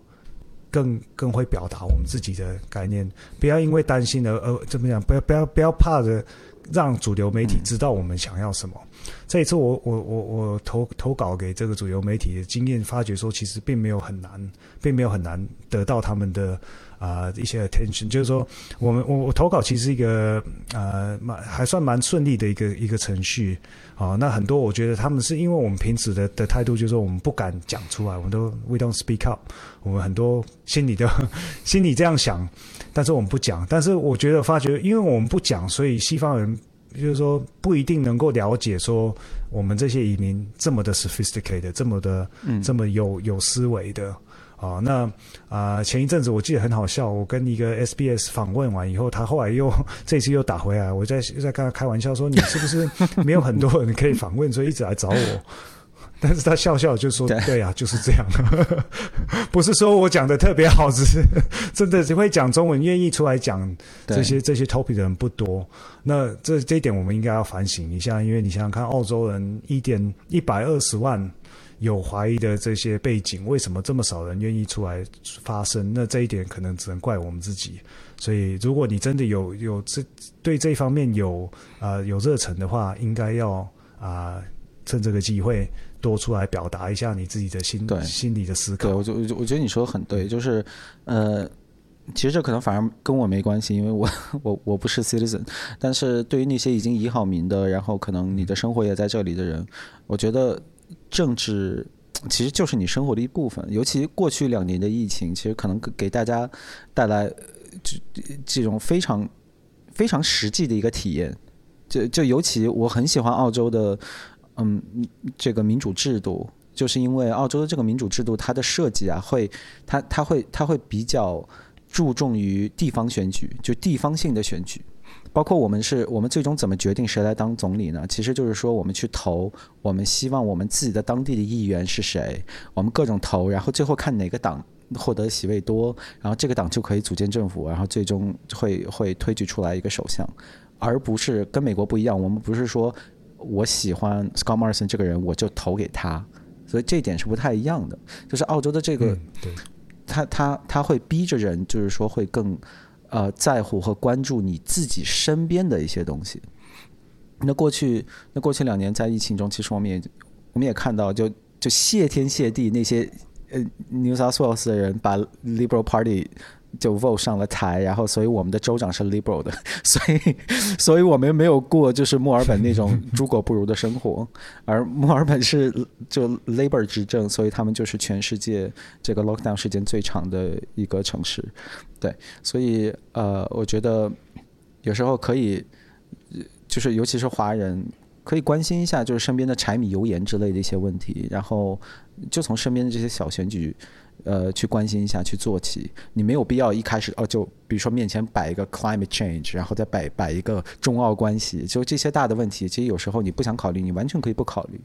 更更会表达我们自己的概念，不要因为担心而呃怎么讲，不要不要不要怕着让主流媒体知道我们想要什么。嗯、这一次我我我我投投稿给这个主流媒体的经验，发觉说其实并没有很难，并没有很难得到他们的。啊、呃，一些 attention，就是说，我们我我投稿其实是一个呃蛮还算蛮顺利的一个一个程序啊、呃。那很多我觉得他们是因为我们平时的的态度，就是说我们不敢讲出来，我们都 we don't speak up，我们很多心里的 心里这样想，但是我们不讲。但是我觉得发觉，因为我们不讲，所以西方人就是说不一定能够了解说我们这些移民这么的 sophisticated，这么的、嗯、这么有有思维的。啊，那啊、呃，前一阵子我记得很好笑，我跟一个 SBS 访问完以后，他后来又 这次又打回来，我在在跟他开玩笑说，你是不是 没有很多人可以访问，所以一直来找我？但是他笑笑就说：“对，对啊，就是这样。不是说我讲的特别好，只是真的只会讲中文，愿意出来讲这些这些 topic 的人不多。那这这一点我们应该要反省一下，因为你想想看，澳洲人一点一百二十万有怀疑的这些背景，为什么这么少人愿意出来发声？那这一点可能只能怪我们自己。所以，如果你真的有有这对这方面有呃有热忱的话，应该要啊、呃、趁这个机会。”多出来表达一下你自己的心对心里的思考。对，我就我觉得你说的很对，就是呃，其实这可能反而跟我没关系，因为我 我我不是 citizen。但是对于那些已经移好民的，然后可能你的生活也在这里的人，我觉得政治其实就是你生活的一部分。尤其过去两年的疫情，其实可能给大家带来这这种非常非常实际的一个体验。就就尤其我很喜欢澳洲的。嗯，这个民主制度，就是因为澳洲的这个民主制度，它的设计啊，会，它它会它会比较注重于地方选举，就地方性的选举，包括我们是我们最终怎么决定谁来当总理呢？其实就是说，我们去投，我们希望我们自己的当地的议员是谁，我们各种投，然后最后看哪个党获得席位多，然后这个党就可以组建政府，然后最终会会推举出来一个首相，而不是跟美国不一样，我们不是说。我喜欢 Scott Morrison 这个人，我就投给他，所以这一点是不太一样的。就是澳洲的这个，嗯、对，他他他会逼着人，就是说会更呃在乎和关注你自己身边的一些东西。那过去那过去两年在疫情中，其实我们也我们也看到就，就谢天谢地那些呃 New South Wales 的人把 Liberal Party。就 vote 上了台，然后所以我们的州长是 liberal 的，所以所以我们没有过就是墨尔本那种 猪狗不如的生活，而墨尔本是就 Labor 执政，所以他们就是全世界这个 lockdown 时间最长的一个城市，对，所以呃，我觉得有时候可以，就是尤其是华人可以关心一下，就是身边的柴米油盐之类的一些问题，然后就从身边的这些小选举。呃，去关心一下，去做起。你没有必要一开始哦，就比如说面前摆一个 climate change，然后再摆摆一个中澳关系，就这些大的问题，其实有时候你不想考虑，你完全可以不考虑。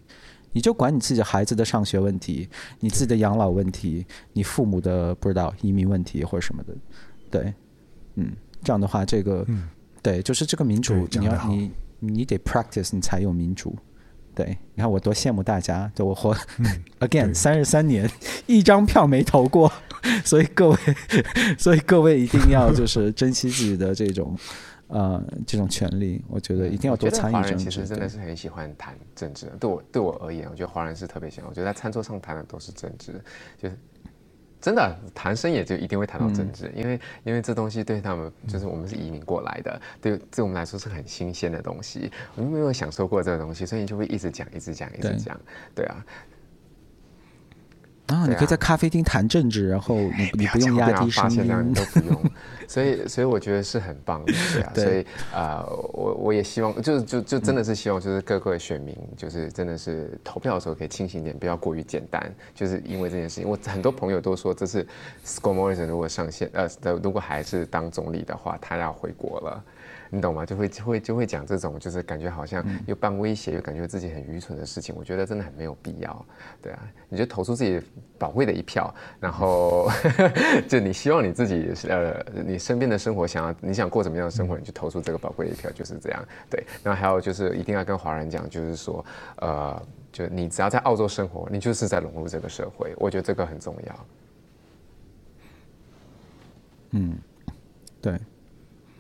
你就管你自己孩子的上学问题，你自己的养老问题，你父母的不知道移民问题或者什么的。对，嗯，这样的话，这个，嗯、对，就是这个民主，你要你你得 practice，你才有民主。对，你看我多羡慕大家，就我活、嗯、again 三十三年，一张票没投过，所以各位，所以各位一定要就是 珍惜自己的这种，呃，这种权利。我觉得一定要多参与政治。其实真的是很喜欢谈政治，对我对我而言，我觉得华人是特别喜欢。我觉得在餐桌上谈的都是政治，就是。真的谈生也就一定会谈到政治，嗯、因为因为这东西对他们就是我们是移民过来的，对对我们来说是很新鲜的东西，我们没有享受过这个东西，所以就会一直讲，一直讲，一直讲，对，对啊。啊，你可以在咖啡厅谈政治，然后你你不用压低声音，都不用，所以所以我觉得是很棒的，对啊，所以啊、呃，我我也希望，就就就真的是希望，就是各个选民，就是真的是投票的时候可以清醒一点，不要过于简单，就是因为这件事情，我很多朋友都说，这次 Scott Morrison 如果上线，呃，如果还是当总理的话，他要回国了。你懂吗？就会就会就会讲这种，就是感觉好像又半威胁，又感觉自己很愚蠢的事情。我觉得真的很没有必要，对啊。你就投出自己宝贵的一票，然后 就你希望你自己呃，你身边的生活想要你想过什么样的生活，你就投出这个宝贵的一票，就是这样。对。然后还有就是一定要跟华人讲，就是说呃，就你只要在澳洲生活，你就是在融入这个社会。我觉得这个很重要。嗯，对，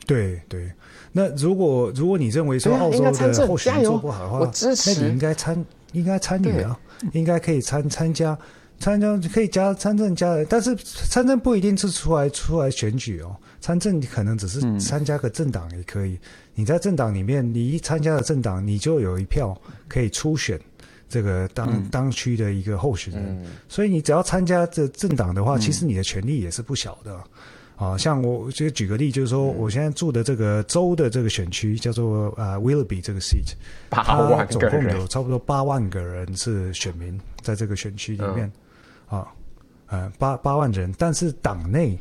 对对。那如果如果你认为说澳洲的候选人做不好的话，我支持，那你应该参应该参与啊，应该可以参参加参加可以加参政加，但是参政不一定是出来出来选举哦，参政可能只是参加个政党也可以。嗯、你在政党里面，你一参加了政党，你就有一票可以初选这个当、嗯、当区的一个候选人，嗯、所以你只要参加这政党的话，其实你的权力也是不小的。啊，像我就举个例，就是说，我现在住的这个州的这个选区叫做啊 Willoughby 这个 seat，八万总共有差不多八万个人是选民在这个选区里面，啊，呃，八八万人，但是党内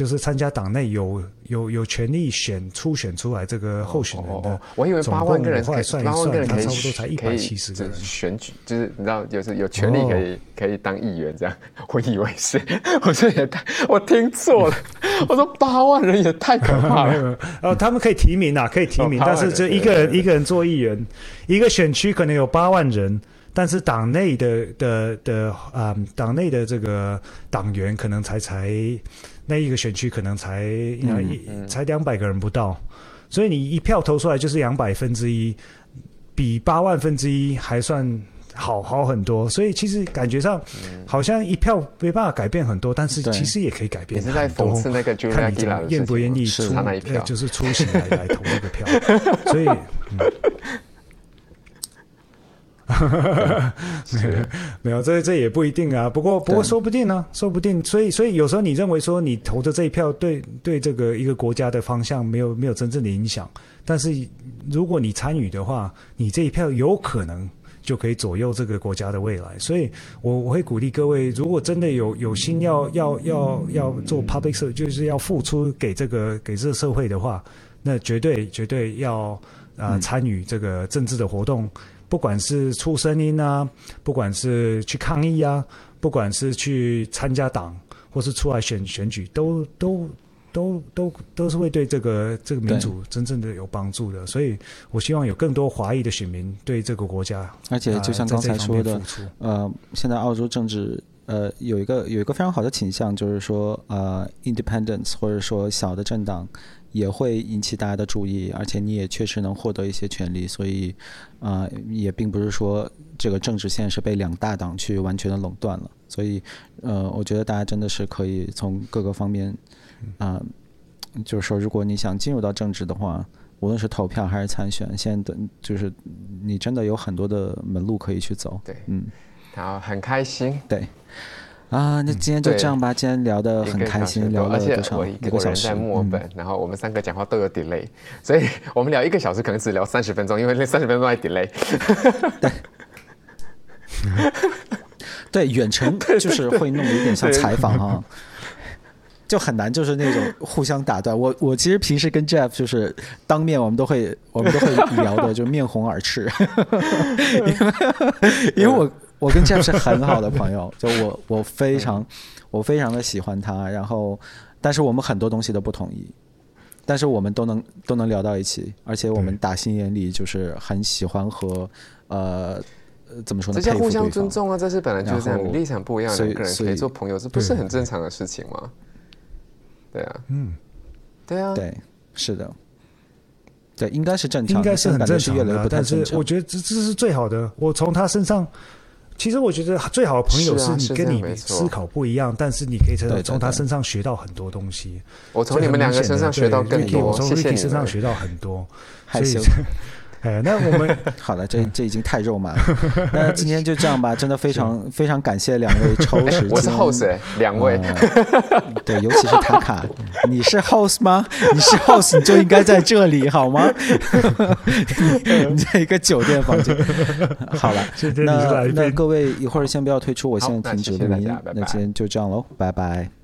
就是参加党内有有有权利选初选出来这个候选人的，我以为八万个人可以，八万个人差不多才一百七十个人选举，就是你知道，就是有权利可以可以当议员这样。我以为是，我说也太，我听错了。我说八万人也太可怕了。哦，他们可以提名啊，可以提名，但是就一个人一个人做议员，一个选区可能有八万人。但是党内的的的啊，党内的这个党员可能才才那一个选区可能才一、嗯、才两百个人不到，所以你一票投出来就是两百分之一，比八万分之一还算好好很多。所以其实感觉上好像一票没办法改变很多，但是其实也可以改变很多。你是在讽刺那个看你愿不愿意出那一票，就是出行来来投这个票。所以。嗯 没有，没有，这这也不一定啊。不过，不过说不定呢、啊，说不定。所以，所以有时候你认为说你投的这一票对对这个一个国家的方向没有没有真正的影响，但是如果你参与的话，你这一票有可能就可以左右这个国家的未来。所以我我会鼓励各位，如果真的有有心要要要要做 public service，就是要付出给这个给这个社会的话，那绝对绝对要啊、呃、参与这个政治的活动。不管是出声音啊，不管是去抗议啊，不管是去参加党，或是出来选选举，都都都都都是会对这个这个民主真正的有帮助的。所以我希望有更多华裔的选民对这个国家，而且就像刚才说的，呃，现在澳洲政治呃有一个有一个非常好的倾向，就是说呃，independence 或者说小的政党。也会引起大家的注意，而且你也确实能获得一些权利，所以，啊、呃，也并不是说这个政治现在是被两大党去完全的垄断了，所以，呃，我觉得大家真的是可以从各个方面，啊、呃，就是说，如果你想进入到政治的话，无论是投票还是参选，现在的就是你真的有很多的门路可以去走。对，嗯，好，很开心。对。啊，那今天就这样吧。今天聊得很开心，聊了多少？一个小时。在墨尔本，然后我们三个讲话都有 delay，所以我们聊一个小时可能只聊三十分钟，因为那三十分钟还 delay。对，对，远程 就是会弄得有点像采访啊，就很难，就是那种互相打断。我我其实平时跟 Jeff 就是当面，我们都会我们都会聊的 就面红耳赤，因为因为我。我跟 Jeff 是很好的朋友，就我我非常我非常的喜欢他，然后但是我们很多东西都不统一，但是我们都能都能聊到一起，而且我们打心眼里就是很喜欢和呃怎么说呢？这叫互相尊重啊，这是本来就是这样，立场不一样两个人可以做朋友，这不是很正常的事情吗？对啊，嗯，对啊，对，是的，对，应该是正常，应该是很正常的，但是我觉得这这是最好的，我从他身上。其实我觉得最好的朋友是你跟你思考不一样，但是你可以从从他身上学到很多东西。我从你们两个身上学到更多，我从 Ricky 身上学到很多。害羞。哎，那我们 好了，这这已经太肉麻了。那今天就这样吧，真的非常非常感谢两位超时间。我是 host，两位。对，尤其是塔卡，你是 host 吗？你是 host，你就应该在这里好吗？你在一个酒店房间。好了，那那各位一会儿先不要退出，我现在停止录音。那今天就这样喽，拜拜。